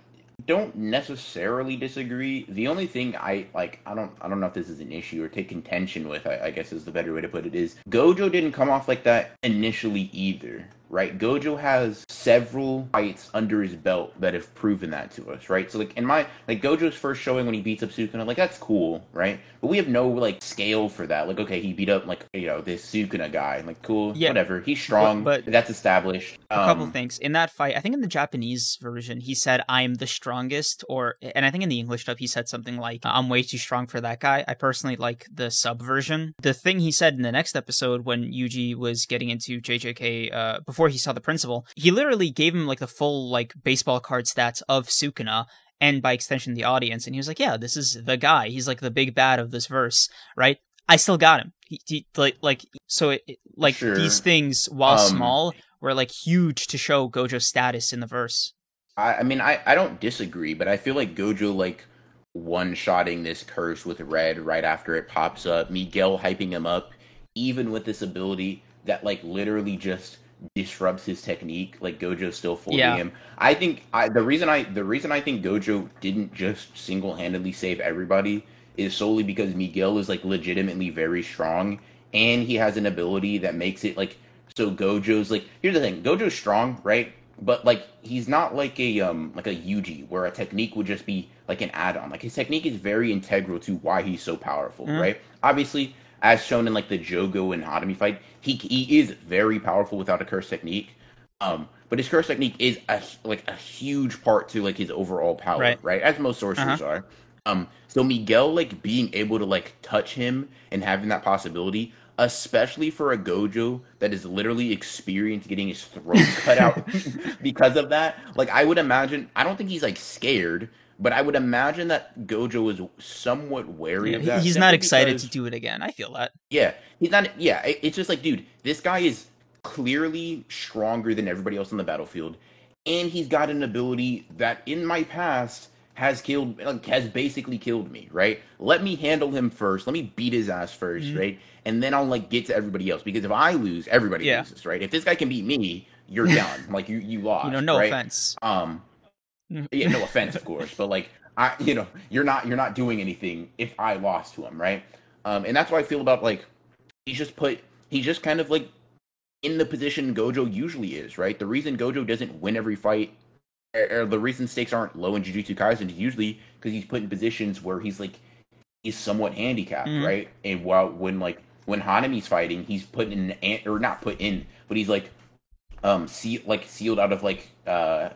S2: don't necessarily disagree. The only thing I like, I don't, I don't know if this is an issue or take contention with. I, I guess is the better way to put it. Is Gojo didn't come off like that initially either, right? Gojo has several fights under his belt that have proven that to us, right? So like in my like Gojo's first showing when he beats up Sukuna, like that's cool, right? But we have no like scale for that. Like okay, he beat up like you know this Sukuna guy, like cool,
S1: Yeah.
S2: whatever. He's strong,
S1: But-
S2: but that's established.
S1: a couple
S2: Um,
S1: things in that fight. I think in the Japanese version, he said, "I'm the strongest," or and I think in the English dub, he said something like, "I'm way too strong for that guy." I personally like the sub version. The thing he said in the next episode when Yuji was getting into JJK uh, before he saw the principal, he literally gave him like the full like baseball card stats of Sukuna. And by extension, the audience, and he was like, "Yeah, this is the guy. He's like the big bad of this verse, right?" I still got him. He, he like like so it- like
S2: Sure.
S1: these things while
S2: Um,
S1: small were like huge to show Gojo's status in the verse.
S2: I, I mean, I, I don't disagree, but I feel like Gojo like one shotting this curse with red right after it pops up. Miguel hyping him up, even with this ability that like literally just disrupts his technique. Like Gojo's still folding
S1: Yeah.
S2: him. I think I the reason I the reason I think Gojo didn't just single handedly save everybody is solely because Miguel is like legitimately very strong and he has an ability that makes it like so Gojo's like here's the thing, Gojo's strong, right? But like he's not like a um like a Yuji where a technique would just be like an add-on. Like his technique is very integral to why he's so powerful,
S1: Mhm.
S2: right? Obviously, as shown in like the Jogo and Hanami fight, he he is very powerful without a curse technique. Um, but his curse technique is a like a huge part to like his overall power,
S1: Right.
S2: right? As most sorcerers are. Um, so Miguel like being able to like touch him and having that possibility, especially for a Gojo that is literally experienced getting his throat cut out because of that. Like I would imagine, I don't think he's like scared, but I would imagine that Gojo is somewhat wary
S1: Yeah,
S2: of that.
S1: he's not excited
S2: because-
S1: to do it again. I feel that.
S2: yeah, he's not. Yeah, it's just like, dude, this guy is clearly stronger than everybody else on the battlefield, and he's got an ability that in my past has killed, like, has basically killed me. Right? Let me handle him first. Let me beat his ass 1st
S1: Mhm.
S2: right? And then I'll like get to everybody else because if I lose, everybody
S1: Yeah.
S2: loses, right? If this guy can beat me, you're done. like you, you lost.
S1: You know, no
S2: right?
S1: offense.
S2: Um. Yeah, no offense, of course, but like I, you know, you're not you're not doing anything if I lost to him, right? Um, and that's what I feel about like he's just put he's just kind of like in the position Gojo usually is, right? The reason Gojo doesn't win every fight, or, or the reason stakes aren't low in Jujutsu Kaisen is usually because he's put in positions where he's like he's somewhat handicapped,
S1: Mhm.
S2: right? And while when like when Hanami's fighting, he's put in an or not put in, but he's like um see like sealed out of like uh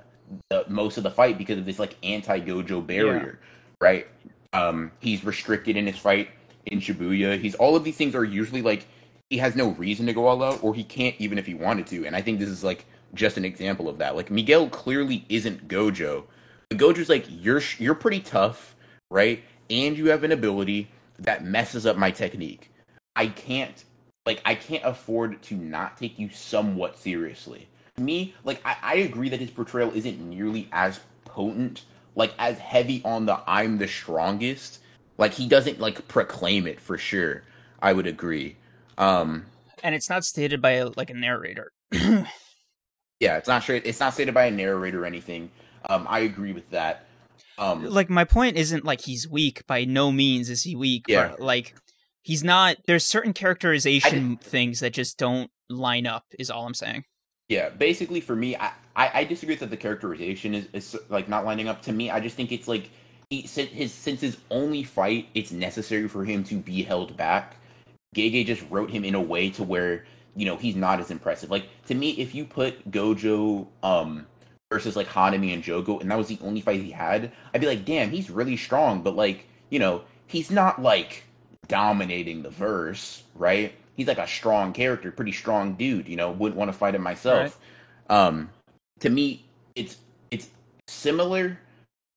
S2: the, most of the fight because of this like anti Gojo barrier, right? Um, he's restricted in his fight in Shibuya. He's all of these things are usually like he has no reason to go all out, or he can't even if he wanted to. And I think this is like just an example of that. Like Miguel clearly isn't Gojo. But Gojo's like you're you're pretty tough, right? And you have an ability that messes up my technique. I can't like I can't afford to not take you somewhat seriously. Me, like I, I agree that his portrayal isn't nearly as potent, like as heavy on the I'm the strongest. Like he doesn't like proclaim it for sure. I would agree. Um
S1: and it's not stated by like a narrator.
S2: yeah, it's not straight it's not stated by a narrator or anything. Um I agree with that. Um
S1: like my point isn't like he's weak by no means is he weak
S2: Yeah.
S1: but like he's not there's certain characterization things that just don't line up is all i'm saying
S2: Yeah, basically for me, I, I, I disagree that the characterization is, is like not lining up. To me, I just think it's like he his since his only fight, it's necessary for him to be held back. Gege just wrote him in a way to where you know he's not as impressive. Like to me, if you put Gojo um versus like Hanami and Jogo, and that was the only fight he had, I'd be like, damn, he's really strong, but like you know he's not like dominating the verse, right? He's like a strong character, pretty strong dude. You know, wouldn't want to fight him myself. Um, to me, it's it's similar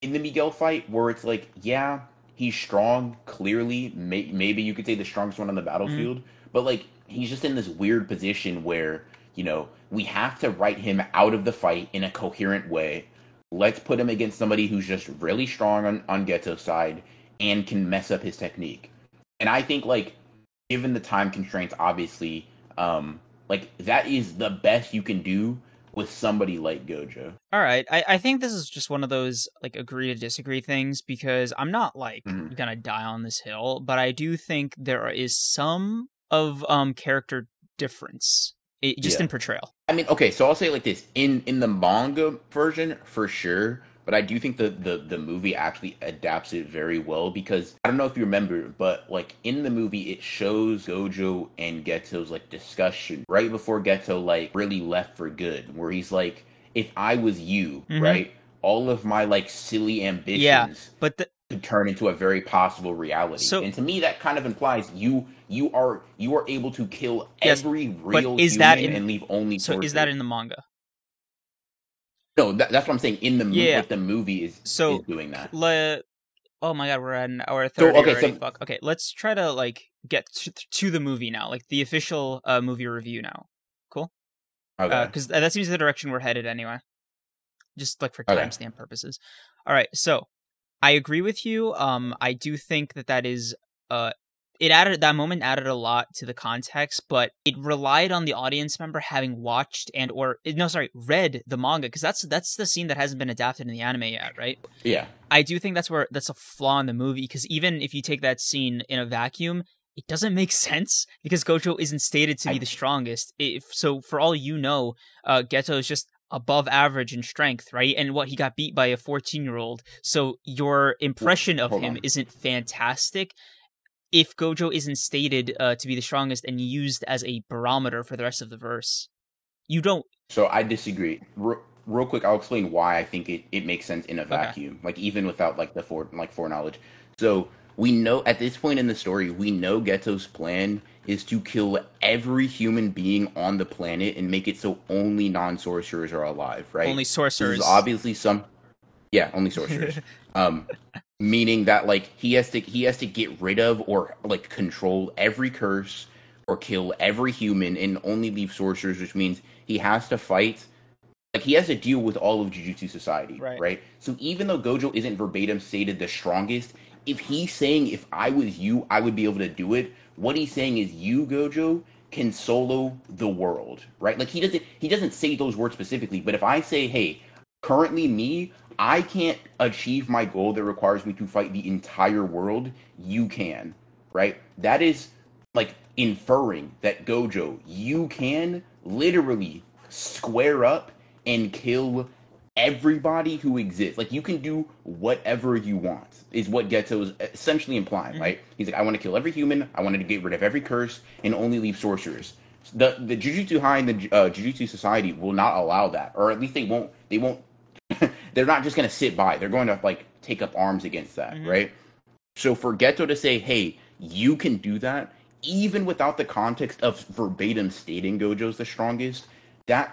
S2: in the Miguel fight where it's like, yeah, he's strong. Clearly, may, maybe you could say the strongest one on the battlefield, but like he's just in this weird position where you know we have to write him out of the fight in a coherent way. Let's put him against somebody who's just really strong on on Geto's side and can mess up his technique. And I think like given the time constraints, obviously, um, like that is the best you can do with somebody like Gojo.
S1: all right I, I think this is just one of those like agree to disagree things because i'm not like
S2: Mhm.
S1: gonna die on this hill but i do think there is some of um character difference it, just
S2: Yeah.
S1: in portrayal
S2: I mean, okay, so I'll say it like this: in in the manga version, for sure. But I do think the, the the movie actually adapts it very well because I don't know if you remember, but like in the movie, it shows Gojo and Geto's like discussion right before Geto like really left for good, where he's like, "If I was you,
S1: Mhm.
S2: right, all of my like silly ambitions
S1: Yeah, but the,
S2: could turn into a very possible reality."
S1: So-
S2: and to me, that kind of implies you you are you are able to kill
S1: Yes,
S2: every real
S1: is
S2: human
S1: that in-
S2: and leave only
S1: so is that in the manga
S2: No, that, that's what I'm saying. In the movie,
S1: Yeah.
S2: the movie is
S1: So,
S2: is doing that.
S1: Le- oh my god, we're at an hour thirty
S2: okay,
S1: already.
S2: so-
S1: Fuck. Okay, let's try to like get to, to the movie now, like the official uh, movie review now. Cool.
S2: Okay.
S1: Because that seems the direction we're headed anyway. Just like for
S2: Okay.
S1: timestamp purposes. All right, so I agree with you. Um, I do think that that is uh. It added that moment added a lot to the context, but it relied on the audience member having watched and or no, sorry, read the manga because that's that's the scene that hasn't been adapted in the anime yet, right?
S2: yeah.
S1: I do think that's where that's a flaw in the movie because even if you take that scene in a vacuum, it doesn't make sense because Gojo isn't stated to be
S2: I-
S1: the strongest. If so, for all you know, uh, Geto is just above average in strength, right? And what he got beat by a fourteen-year-old. So your impression of
S2: hold
S1: him
S2: on.
S1: isn't fantastic. If Gojo isn't stated uh, to be the strongest and used as a barometer for the rest of the verse, you don't.
S2: So I disagree. Re- real quick, I'll explain why I think it, it makes sense in a vacuum, like even without like the fore like foreknowledge. So we know at this point in the story, we know Geto's plan is to kill every human being on the planet and make it so only non sorcerers are alive, right?
S1: Only sorcerers.
S2: obviously some yeah only sorcerers um meaning that like he has to he has to get rid of or like control every curse or kill every human and only leave sorcerers which means he has to fight like he has to deal with all of jujutsu society
S1: Right.
S2: right so even though gojo isn't verbatim stated the strongest if he's saying if i was you i would be able to do it what he's saying is you gojo can solo the world right like he doesn't he doesn't say those words specifically but if i say hey currently me i can't achieve my goal that requires me to fight the entire world you can right that is like inferring that gojo you can literally square up and kill everybody who exists. Like you can do whatever you want. Is what Geto is essentially implying,
S1: Mhm.
S2: right? He's like, I want to kill every human. I wanted to get rid of every curse and only leave sorcerers. The the Jujutsu High and the uh, Jujutsu Society will not allow that, or at least they won't. They won't. They're not just going to sit by. They're going to like take up arms against that,
S1: Mhm.
S2: right? So for Geto to say, "Hey, you can do that," even without the context of verbatim stating Gojo's the strongest, that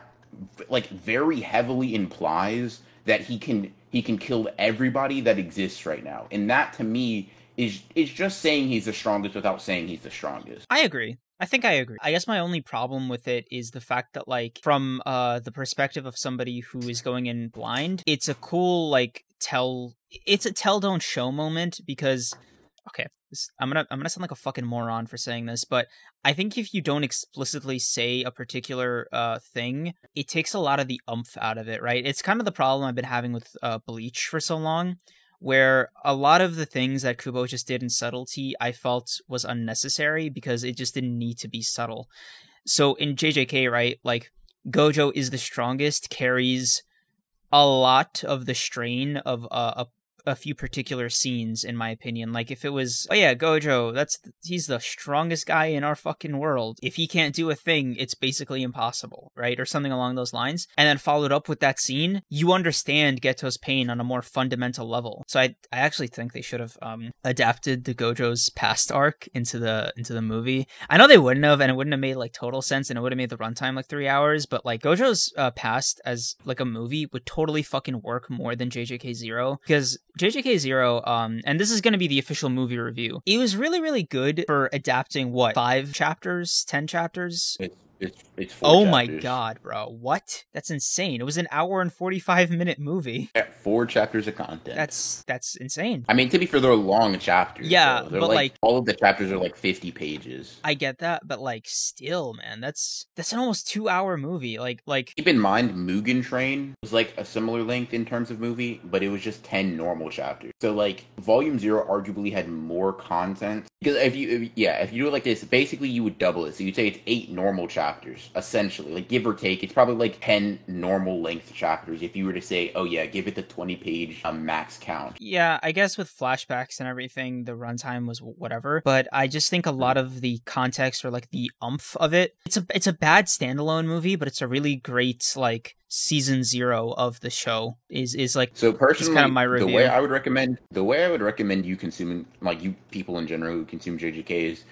S2: like very heavily implies that he can he can kill everybody that exists right now, and that to me is is just saying he's the strongest without saying he's the strongest.
S1: I agree. I think I agree. I guess my only problem with it is the fact that like from uh the perspective of somebody who is going in blind, it's a cool like tell it's a tell don't show moment because okay, this, I'm going to I'm going to sound like a fucking moron for saying this, but I think if you don't explicitly say a particular uh thing, it takes a lot of the umph out of it, right? It's kind of the problem I've been having with uh Bleach for so long where a lot of the things that Kubo just did in subtlety I felt was unnecessary because it just didn't need to be subtle. So in JJK, right, like Gojo is the strongest, carries a lot of the strain of a a few particular scenes in my opinion. Like if it was oh yeah gojo that's he's the strongest guy in our fucking world. If he can't do a thing it's basically impossible right? Or something along those lines. And then followed up with that scene you understand geto's pain on a more fundamental level. So i i actually think they should have um adapted the gojo's past arc into the into the movie. I know they wouldn't have and it wouldn't have made like total sense and it would have made the runtime like three hours but like gojo's uh, past as like a movie would totally fucking work more than jjk zero because JJK Zero, um, and this is going to be the official movie review. It was really, really good for adapting what five chapters, ten chapters.
S2: It's it's
S1: Oh my god, bro! What? That's insane. It was an hour and forty-five minute movie.
S2: Yeah, four chapters of content.
S1: That's that's insane.
S2: I mean, to be fair, they're long chapters.
S1: Yeah, but, like-
S2: all of the chapters are like fifty pages.
S1: I get that, but like, still, man, that's that's an almost two-hour movie. Like, like
S2: Keep in mind, Mugen Train was like a similar length in terms of movie, but it was just ten normal chapters. So like, Volume Zero arguably had more content because if you, if, yeah, if you do it like this, basically you would double it. So you'd say it's eight normal chapters, essentially, like give or take. It's probably like ten normal length chapters. If you were to say, oh yeah, give it the twenty page um, max count.
S1: Yeah, I guess with flashbacks and everything, the runtime was whatever. But I just think a lot of the context or like the umph of it, it's a it's a bad standalone movie, but it's a really great like season zero of the show. Is is like
S2: So personally,
S1: kinda my
S2: the way I would recommend the way I would recommend you consuming like you people in general who consume JJK is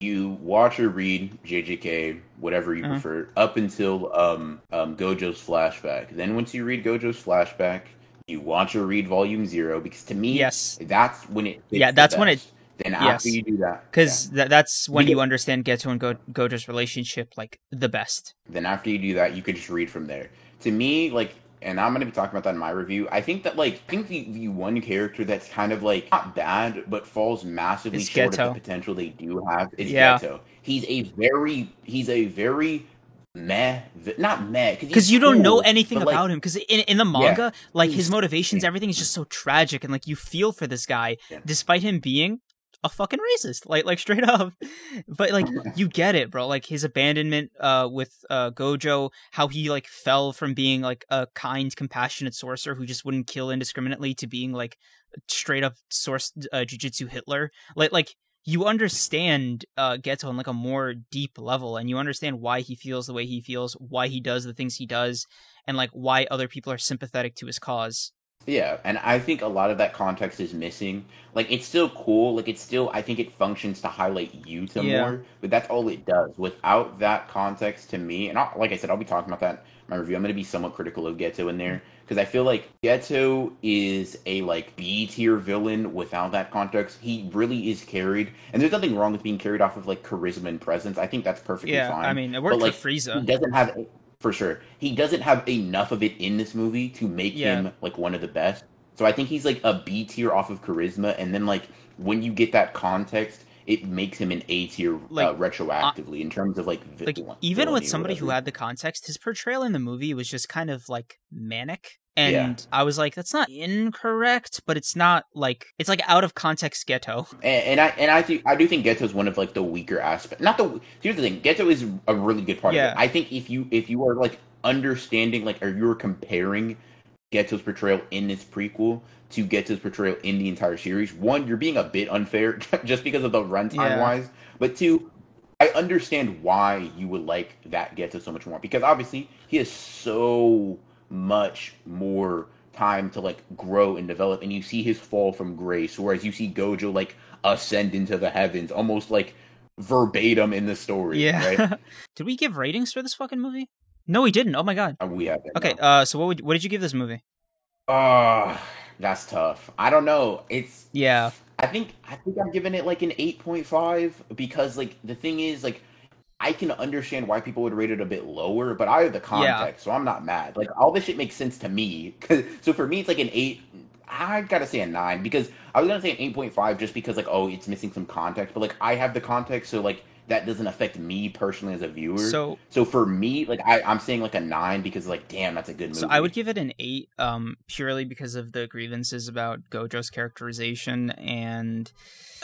S2: you watch or read JJK, whatever you
S1: Uh-huh.
S2: prefer, up until um, um, Gojo's flashback. Then once you read Gojo's flashback, you watch or read Volume Zero because to me,
S1: yes,
S2: that's when it.
S1: Yeah, that's when it-.
S2: Then
S1: yes.
S2: after you do that,
S1: because th- that's when
S2: Yeah.
S1: you understand Geto and Go- Gojo's relationship like the best.
S2: then after you do that, you could just read from there. To me, like, and I'm gonna be talking about that in my review. I think that like, I think the, the one character that's kind of like not bad, but falls massively
S1: It's
S2: short of the potential they do have is
S1: Yeah.
S2: He's a very, he's a very meh, not meh,
S1: Because you don't know anything
S2: like,
S1: about him. Because in in the manga, like his motivations,
S2: yeah.
S1: everything is just so tragic, and like you feel for this guy,
S2: Yeah.
S1: despite him being a fucking racist, like like straight up. But like you get it, bro. Like his abandonment uh with uh Gojo, how he like fell from being like a kind, compassionate sorcerer who just wouldn't kill indiscriminately to being like straight up source uh, jujutsu Hitler. Like like you understand uh Geto on like a more deep level and you understand why he feels the way he feels, why he does the things he does, and like why other people are sympathetic to his cause.
S2: Yeah, and I think a lot of that context is missing. Like it's still cool, like it's still I think it functions to highlight Yuta
S1: Yeah.
S2: more, but that's all it does. Without that context to me, and I'll, like I said, I'll be talking about that in my review. I'm going to be somewhat critical of Geto in there mm-hmm. because I feel like Geto is a like B tier villain without that context. He really is carried, and there's nothing wrong with being carried off of like charisma and presence. I think that's perfectly
S1: yeah,
S2: fine.
S1: I mean it worked
S2: like,
S1: for
S2: he
S1: Frieza.
S2: doesn't have for sure. He doesn't have enough of it in this movie to make
S1: Yeah.
S2: him like one of the best. So I think he's like a B tier off of charisma, and then like when you get that context, it makes him an A tier
S1: Like,
S2: uh, retroactively in terms of like
S1: Like
S2: villain-
S1: even with somebody who had the context, his portrayal in the movie was just kind of like manic And
S2: Yeah.
S1: I was like, that's not incorrect, but it's not like it's like out of context Geto.
S2: And, and I and I think I do think Geto is one of like the weaker aspects. Not the here's the thing. Geto is a really good part
S1: Yeah.
S2: of it. I think if you if you are like understanding like or you're comparing Geto's portrayal in this prequel to Geto's portrayal in the entire series, one you're being a bit unfair just because of the runtime
S1: Yeah.
S2: wise, but two. I understand why you would like that Geto so much more because obviously he is so much more time to like grow and develop and you see his fall from grace whereas you see Gojo like ascend into the heavens almost like verbatim in the story
S1: Yeah.
S2: right
S1: Did we give ratings for this fucking movie? No, we didn't. Oh my god.
S2: And we have that
S1: Okay,
S2: now.
S1: uh, so what would what did you give this movie?
S2: Ah, that's tough I don't know it's
S1: Yeah,
S2: I think I think I'm giving it like an 8.5 because like the thing is like I can understand why people would rate it a bit lower, but I have the context, so I'm not mad. Like all this shit makes sense to me. so for me, it's like an eight. I gotta say a nine because I was gonna say an 8.5 just because like oh it's missing some context, but like I have the context, so like that doesn't affect me personally as a viewer.
S1: so
S2: So for me, like I, I'm saying like a nine because like damn, that's a good movie.
S1: so I would give it an eight, um, purely because of the grievances about Gojo's characterization and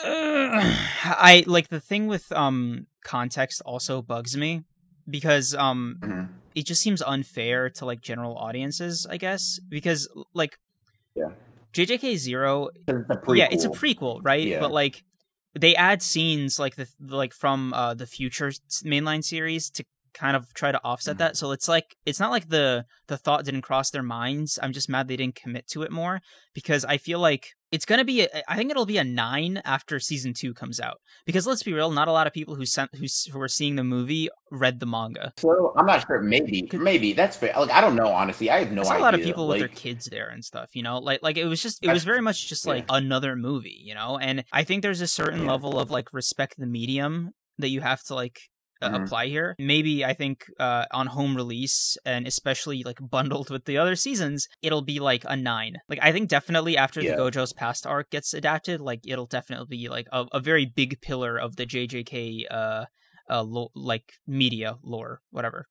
S1: uh, I like the thing with um context also bugs me because um
S2: Mhm.
S1: it just seems unfair to like general audiences, I guess, because like
S2: Yeah.
S1: JJK Zero,
S2: it's
S1: yeah it's a prequel right
S2: Yeah.
S1: but like they add scenes like the like from uh the future mainline series to kind of try to offset
S2: Mhm.
S1: that so it's like it's not like the the thought didn't cross their minds i'm just mad they didn't commit to it more because i feel like it's gonna be a, i think it'll be a nine after season two comes out because let's be real not a lot of people who sent who, who were seeing the movie read the manga
S2: So I'm not sure. Maybe, maybe that's fair. Like I don't know. Honestly, I have no idea.
S1: a lot of people with their kids there and stuff, you know, like like it was just it was very much just like
S2: yeah.
S1: another movie, you know, and I think there's a certain
S2: Yeah.
S1: level of like respect the medium that you have to like uh,
S2: Mhm.
S1: apply here. Maybe I think uh, on home release and especially like bundled with the other seasons, it'll be like a nine. Like I think definitely after
S2: Yeah.
S1: the Gojo's past arc gets adapted, like it'll definitely be like a, a very big pillar of the JJK uh uh lo- like media lore, whatever.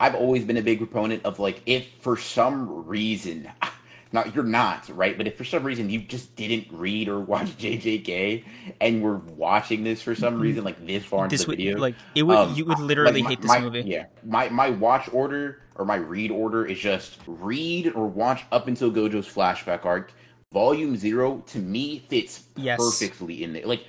S2: I've always been a big proponent of like if for some reason not you're not right? But if for some reason you just didn't read or watch JJK and were watching this for some reason like this far into
S1: This
S2: the
S1: would
S2: video
S1: like it would
S2: um,
S1: you would literally
S2: like, my-
S1: hate this
S2: my-
S1: movie.
S2: yeah my my watch order or my read order is just read or watch up until Gojo's flashback arc. Volume 0 to me fits
S1: Yes.
S2: perfectly in there. Like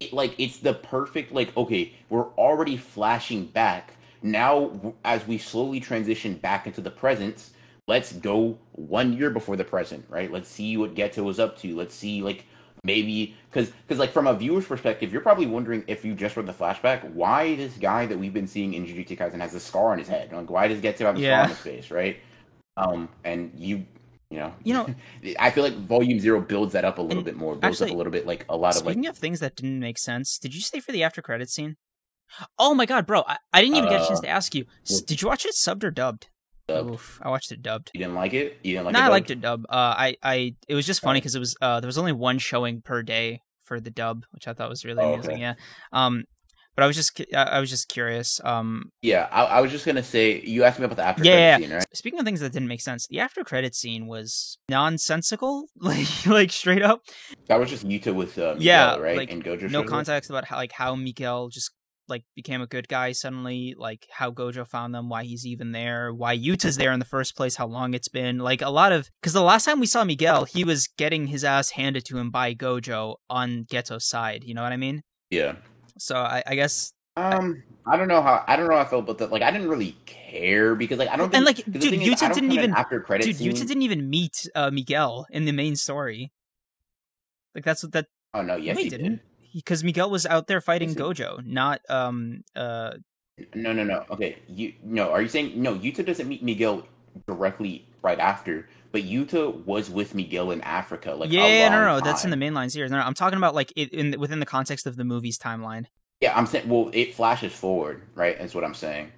S2: it- like it's the perfect like okay we're already flashing back. Now as we slowly transition back into the present let's go one year before the present right let's see what Geto was up to let's see like maybe because because like from a viewer's perspective you're probably wondering if you just read the flashback why this guy that we've been seeing in Jujutsu Kaisen has a scar on his head like why does Geto have a scar on his face right um and you you know
S1: You know-
S2: I feel like volume zero builds that up a little bit more builds up a little bit like a lot of like
S1: Speaking of things that didn't make sense, did you stay for the after credit scene? Oh my god, bro! I, I didn't even get a chance
S2: Uh,
S1: to ask you. Did you watch it subbed or dubbed?
S2: Dubbed.
S1: Oof, I watched it dubbed.
S2: You didn't like it? You didn't like
S1: no,
S2: it?
S1: I liked it dub. Uh, I, I, it was just funny because it was uh, there was only one showing per day for the dub, which I thought was really
S2: Oh,
S1: amusing.
S2: okay.
S1: Yeah. Um, but I was just, I I was just curious. Um,
S2: Yeah, I, I was just gonna say you asked me about the after
S1: Yeah,
S2: credit
S1: yeah,
S2: scene, right?
S1: speaking of things that didn't make sense, the after credit scene was nonsensical, like, like straight up.
S2: That was just Yuta with uh,
S1: Yeah,
S2: right?
S1: like,
S2: and Gojo.
S1: no context about how like how Miguel just like became a good guy suddenly, like how Gojo found them, why he's even there, why Yuta's there in the first place, how long it's been. Like a lot of because the last time we saw Miguel, he was getting his ass handed to him by Gojo on Geto's side. You know what I mean?
S2: Yeah.
S1: So I, I guess
S2: Um, I don't know how I don't know how I felt about that. Like, I didn't really care because like I don't think
S1: and like, dude, Yuta didn't even
S2: after credit
S1: dude,
S2: scene.
S1: Yuta didn't even meet uh, Miguel in the main story. Like that's what that
S2: Oh no, yes
S1: no,
S2: he,
S1: he
S2: did.
S1: Because Miguel was out there fighting Gojo, not um uh
S2: No, no, no. Okay, you no. Are you saying no? Yuta doesn't meet Miguel directly right after, but Yuta was with Miguel in Africa. Like, a
S1: yeah, no, no, no, that's in the mainline series. No, no, I'm talking about like it, in within the context of the movie's timeline.
S2: Yeah, I'm saying. Well, it flashes forward, right? Is what I'm saying.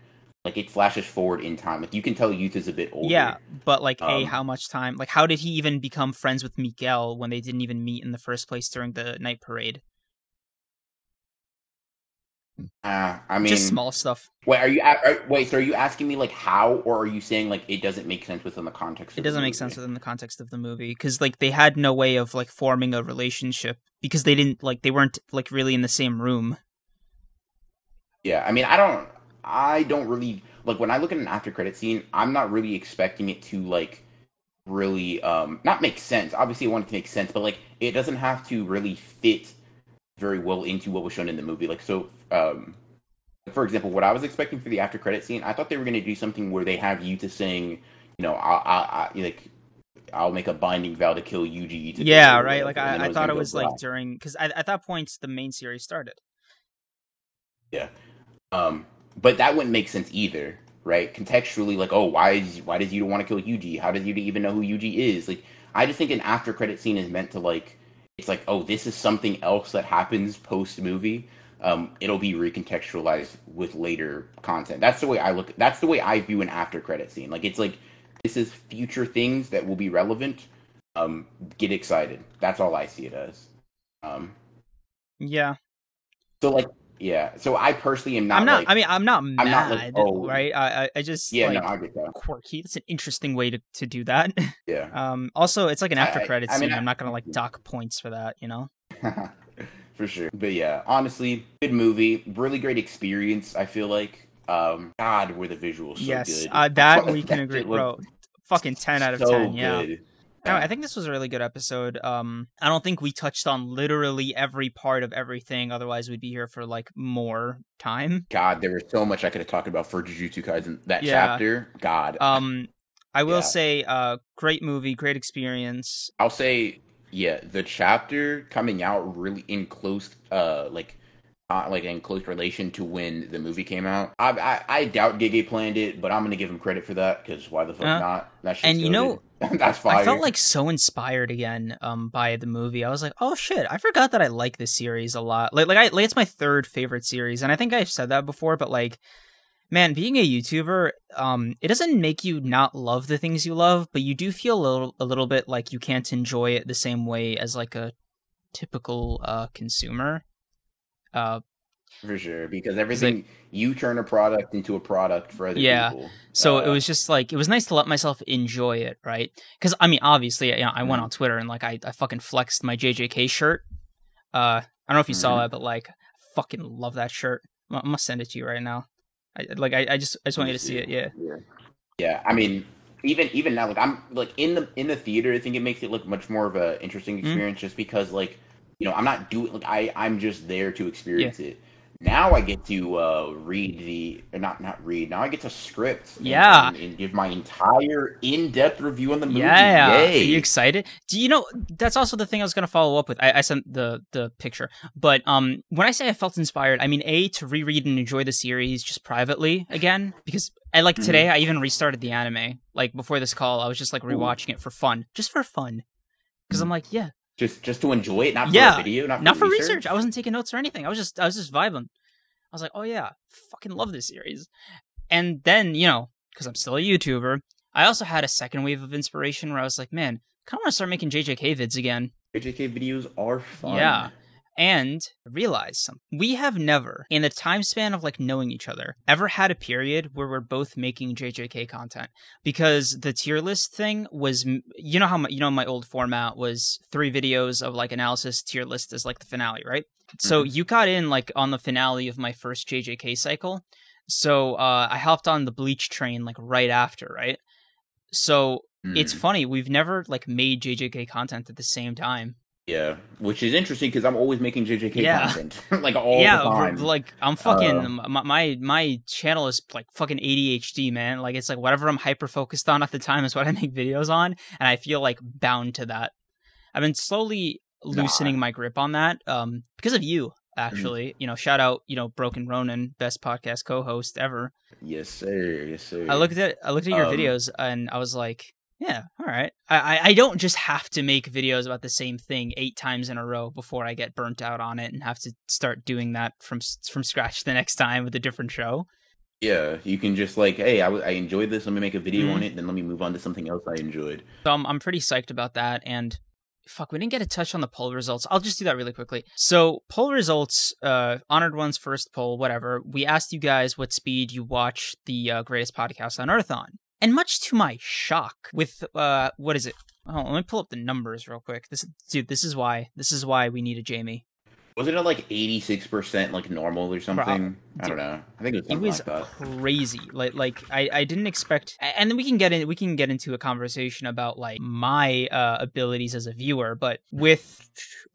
S2: Like it flashes forward in time. Like you can tell Yuta's a bit older.
S1: Yeah, but like, a
S2: Um,
S1: how much time? Like, how did he even become friends with Miguel when they didn't even meet in the first place during the night parade?
S2: Uh, I mean,
S1: just small stuff.
S2: Wait, are you are, wait? So are you asking me like how, or are you saying like it doesn't make sense within the context?
S1: It doesn't make sense within the context of the movie because like they had no way of like forming a relationship because they didn't like they weren't like really in the same room.
S2: Yeah, I mean, I don't, I don't really like when I look at an after credit scene. I'm not really expecting it to like really um not make sense. Obviously, I want it to make sense, but like it doesn't have to really fit very well into what was shown in the movie. Like so, um, for example, what I was expecting for the after credit scene, I thought they were going to do something where they have Yuta sing, you know, I, I, I like. I'll make a binding vow to kill Yuji.
S1: Yeah, right. Like I, I thought it was like during because at that point the main series started.
S2: Yeah, um, but that wouldn't make sense either, right? Contextually, like, oh, why is why does Yuta want to kill Yuji? How does Yuta even know who Yuji is? Like, I just think an after credit scene is meant to like, it's like, oh, this is something else that happens post movie um, it'll be recontextualized with later content. That's the way I look. That's the way I view an after credit scene. Like it's like this is future things that will be relevant. Um, get excited. That's all I see it as. Um,
S1: yeah.
S2: So like, yeah. So I personally am not.
S1: I'm not.
S2: Like,
S1: I mean, I'm not mad. I'm not like, oh, right. I, I just
S2: yeah.
S1: Like,
S2: no, I get that.
S1: Quirky. It's an interesting way to to do that.
S2: Yeah.
S1: Um. Also, it's like an after credit scene.
S2: I mean,
S1: I'm not gonna like dock points for that. You know.
S2: for sure. But yeah, honestly, good movie, really great experience. I feel like, um, God, were the visuals so
S1: yes,
S2: good.
S1: uh, that we can agree, bro. Fucking ten out of
S2: so
S1: ten. Yeah.
S2: good.
S1: No, I think this was a really good episode. Um, I don't think we touched on literally every part of everything. Otherwise, we'd be here for like more time.
S2: God, there was so much I could have talked about for Jujutsu Kaisen that
S1: Yeah.
S2: chapter. God,
S1: Um, I will
S2: Yeah.
S1: say, uh, great movie, great experience.
S2: I'll say, yeah, the chapter coming out really in close, uh, like, uh, like in close relation to when the movie came out. I I, I doubt Gege planned it, but I'm gonna give him credit for that because why the fuck
S1: Uh,
S2: not? That
S1: and you know,
S2: that's fire.
S1: I felt like so inspired again um by the movie. I was like, oh shit, I forgot that I like this series a lot. Like like I like it's my third favorite series, and I think I've said that before, but like man, being a YouTuber, um, it doesn't make you not love the things you love, but you do feel a little a little bit like you can't enjoy it the same way as like a typical uh consumer. Uh
S2: for sure because everything you turn a product into a product for other
S1: Yeah.
S2: people.
S1: So
S2: Uh,
S1: it was just like it was nice to let myself enjoy it, right? Because I mean, obviously, you know, I went
S2: Mhm.
S1: on Twitter and like I, I fucking flexed my JJK shirt. Uh, I don't know if you saw
S2: Mhm.
S1: that, but like, I fucking love that shirt. I'm gonna send it to you right now. I, like, I, I just, I just want you to see it. Yeah.
S2: Yeah. Yeah. I mean, even even now, like I'm like in the in the theater, I think it makes it look much more of a interesting
S1: Mm-hmm.
S2: experience, just because like you know I'm not doing like I I'm just there to experience it. Now I get to uh read the not not read. Now I get to script. and-
S1: Yeah.
S2: And, and give my entire in depth review on the movie.
S1: Yeah.
S2: Yay.
S1: Are you excited? Do you know that's also the thing I was gonna follow up with. I, I sent the the picture, but um, when I say I felt inspired, I mean a to reread and enjoy the series just privately again because I like
S2: Mhm.
S1: today I even restarted the anime like before this call. I was just like rewatching it for fun, just for fun, because I'm like, yeah,
S2: just just to enjoy it, not for
S1: Yeah.
S2: a video, not for,
S1: not for
S2: research.
S1: research. I wasn't taking notes or anything. I was just I was just vibing. I was like, oh yeah, fucking love this series. And then you know, because I'm still a YouTuber, I also had a second wave of inspiration where I was like, man, kind of want to start making JJK vids again.
S2: JJK videos are fun.
S1: Yeah. And realize something. We have never, in the time span of like knowing each other, ever had a period where we're both making JJK content. Because the tier list thing was, you know how my, you know my old format was three videos of like analysis, tier list is like the finale, right? So you got in like on the finale of my first JJK cycle. So uh, I hopped on the Bleach train like right after, right? So it's
S2: Mm.
S1: funny we've never like made JJK content at the same time.
S2: Yeah, which is interesting because I'm always making JJK
S1: Yeah.
S2: content, like all
S1: yeah,
S2: the time.
S1: like I'm fucking
S2: Uh,
S1: my, my my channel is like fucking ADHD, man. Like it's like whatever I'm hyper focused on at the time is what I make videos on, and I feel like bound to that. I've been slowly loosening my grip on that, um, because of you. Actually, you know, shout out, you know, Broken Ronin, best podcast co-host ever.
S2: yes, sir. Yes, sir.
S1: I looked at I looked at your
S2: Um,
S1: videos and I was like, yeah, all right. I, I don't just have to make videos about the same thing eight times in a row before I get burnt out on it and have to start doing that from from scratch the next time with a different show.
S2: Yeah, you can just like, hey, I, I enjoyed this. Let me make a video
S1: Mhm.
S2: on it. Then let me move on to something else I enjoyed.
S1: So I'm I'm pretty psyched about that and fuck, we didn't get a touch on the poll results. I'll just do that really quickly. So, poll results, uh, Honored One's first poll, whatever. We asked you guys what speed you watch the uh, greatest podcast on Earth on. And much to my shock, with, uh, what is it? Oh, let me pull up the numbers real quick. This, dude, this is why. This is why we need a Jamie.
S2: Wasn't it like eighty six percent like normal or something? I don't know. I think it was
S1: It was
S2: like
S1: crazy. Like, like I, I didn't expect. And then we can get in. We can get into a conversation about like my uh, abilities as a viewer. But with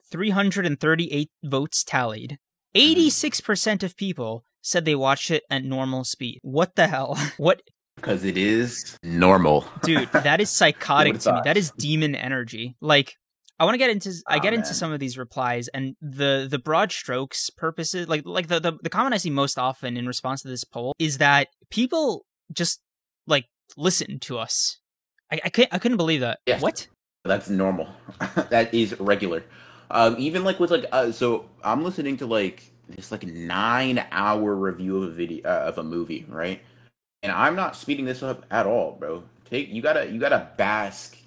S1: 338 votes tallied, 86 percent of people said they watched it at normal speed. What the hell? What,
S2: Because it is normal.
S1: dude? That is psychotic to me. That is demon energy. Like. I want to get into I
S2: Aw,
S1: get into some of these replies and the the broad strokes purposes like like the, the the comment I see most often in response to this poll is that people just like listen to us. I I, can't, I couldn't believe that.
S2: Yes.
S1: What?
S2: That's normal. that is regular. Um, even like with like uh, so I'm listening to like this like nine hour review of a video uh, of a movie, right? And I'm not speeding this up at all, bro. Take you gotta you gotta bask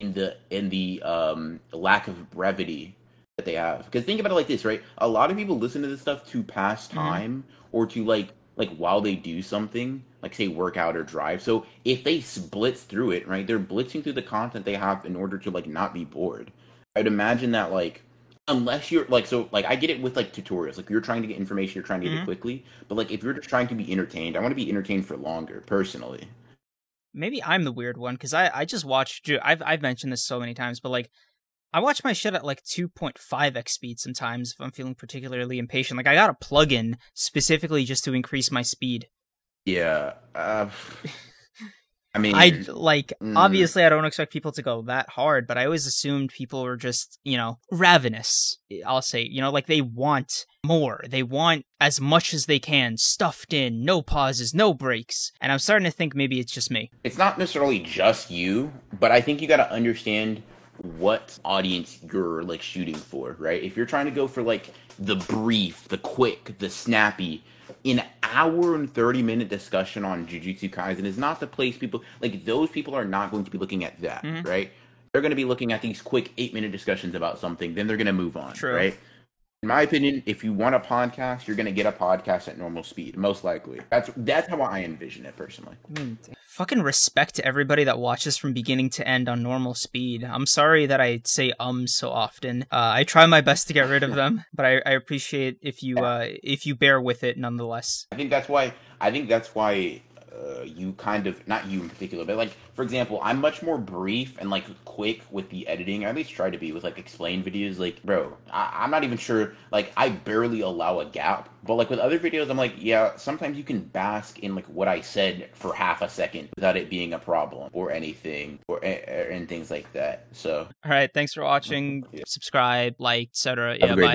S2: in the in the um lack of brevity that they have. Because think about it like this, right? A lot of people listen to this stuff to pass
S1: Mhm.
S2: time or to like like while they do something, like say workout or drive. So if they blitz through it, right, they're blitzing through the content they have in order to like not be bored. I'd imagine that like unless you're like so like I get it with like tutorials. Like you're trying to get information, you're trying to get
S1: Mhm.
S2: it quickly. But like if you're just trying to be entertained, I want to be entertained for longer, personally.
S1: Maybe I'm the weird one because I I just watch. dude, I've I've mentioned this so many times, but like. I watch my shit at like 2.5x speed sometimes if I'm feeling particularly impatient. Like I got a plugin specifically just to increase my speed.
S2: Yeah. Uh, I mean,
S1: I like
S2: Mm.
S1: obviously I don't expect people to go that hard, but I always assumed people were just, you know, ravenous. I'll say, you know, like they want more. They want as much as they can, stuffed in, no pauses, no breaks. And I'm starting to think maybe it's just me.
S2: it's not necessarily just you, but I think you got to understand what audience you're like shooting for, right? If you're trying to go for like the brief, the quick, the snappy, an hour and 30 minute discussion on Jujutsu Kaisen is not the place people like those people are not going to be looking at that,
S1: Mhm.
S2: right? They're going to be looking at these quick 8 minute discussions about something, then they're going to move on,
S1: True.
S2: right? In my opinion, if you want a podcast, you're going to get a podcast at normal speed, most likely. That's that's how I envision it personally.
S1: Fucking respect to everybody that watches from beginning to end on normal speed. I'm sorry that I say ums so often. Uh, I try my best to get rid of them, but I, I appreciate if you uh, if you bear with it nonetheless.
S2: I think that's why I think that's why uh, you kind of not you in particular, but like for example, I'm much more brief and like quick with the editing. I at least try to be with like explain videos. Like, bro, I, I'm not even sure. Like, I barely allow a gap. But like with other videos, I'm like, yeah, sometimes you can bask in like what I said for half a second without it being a problem or anything or, or and things like that. So
S1: All right, thanks for watching.
S2: Yeah.
S1: Subscribe, like, etc. Yeah, bye.
S2: day.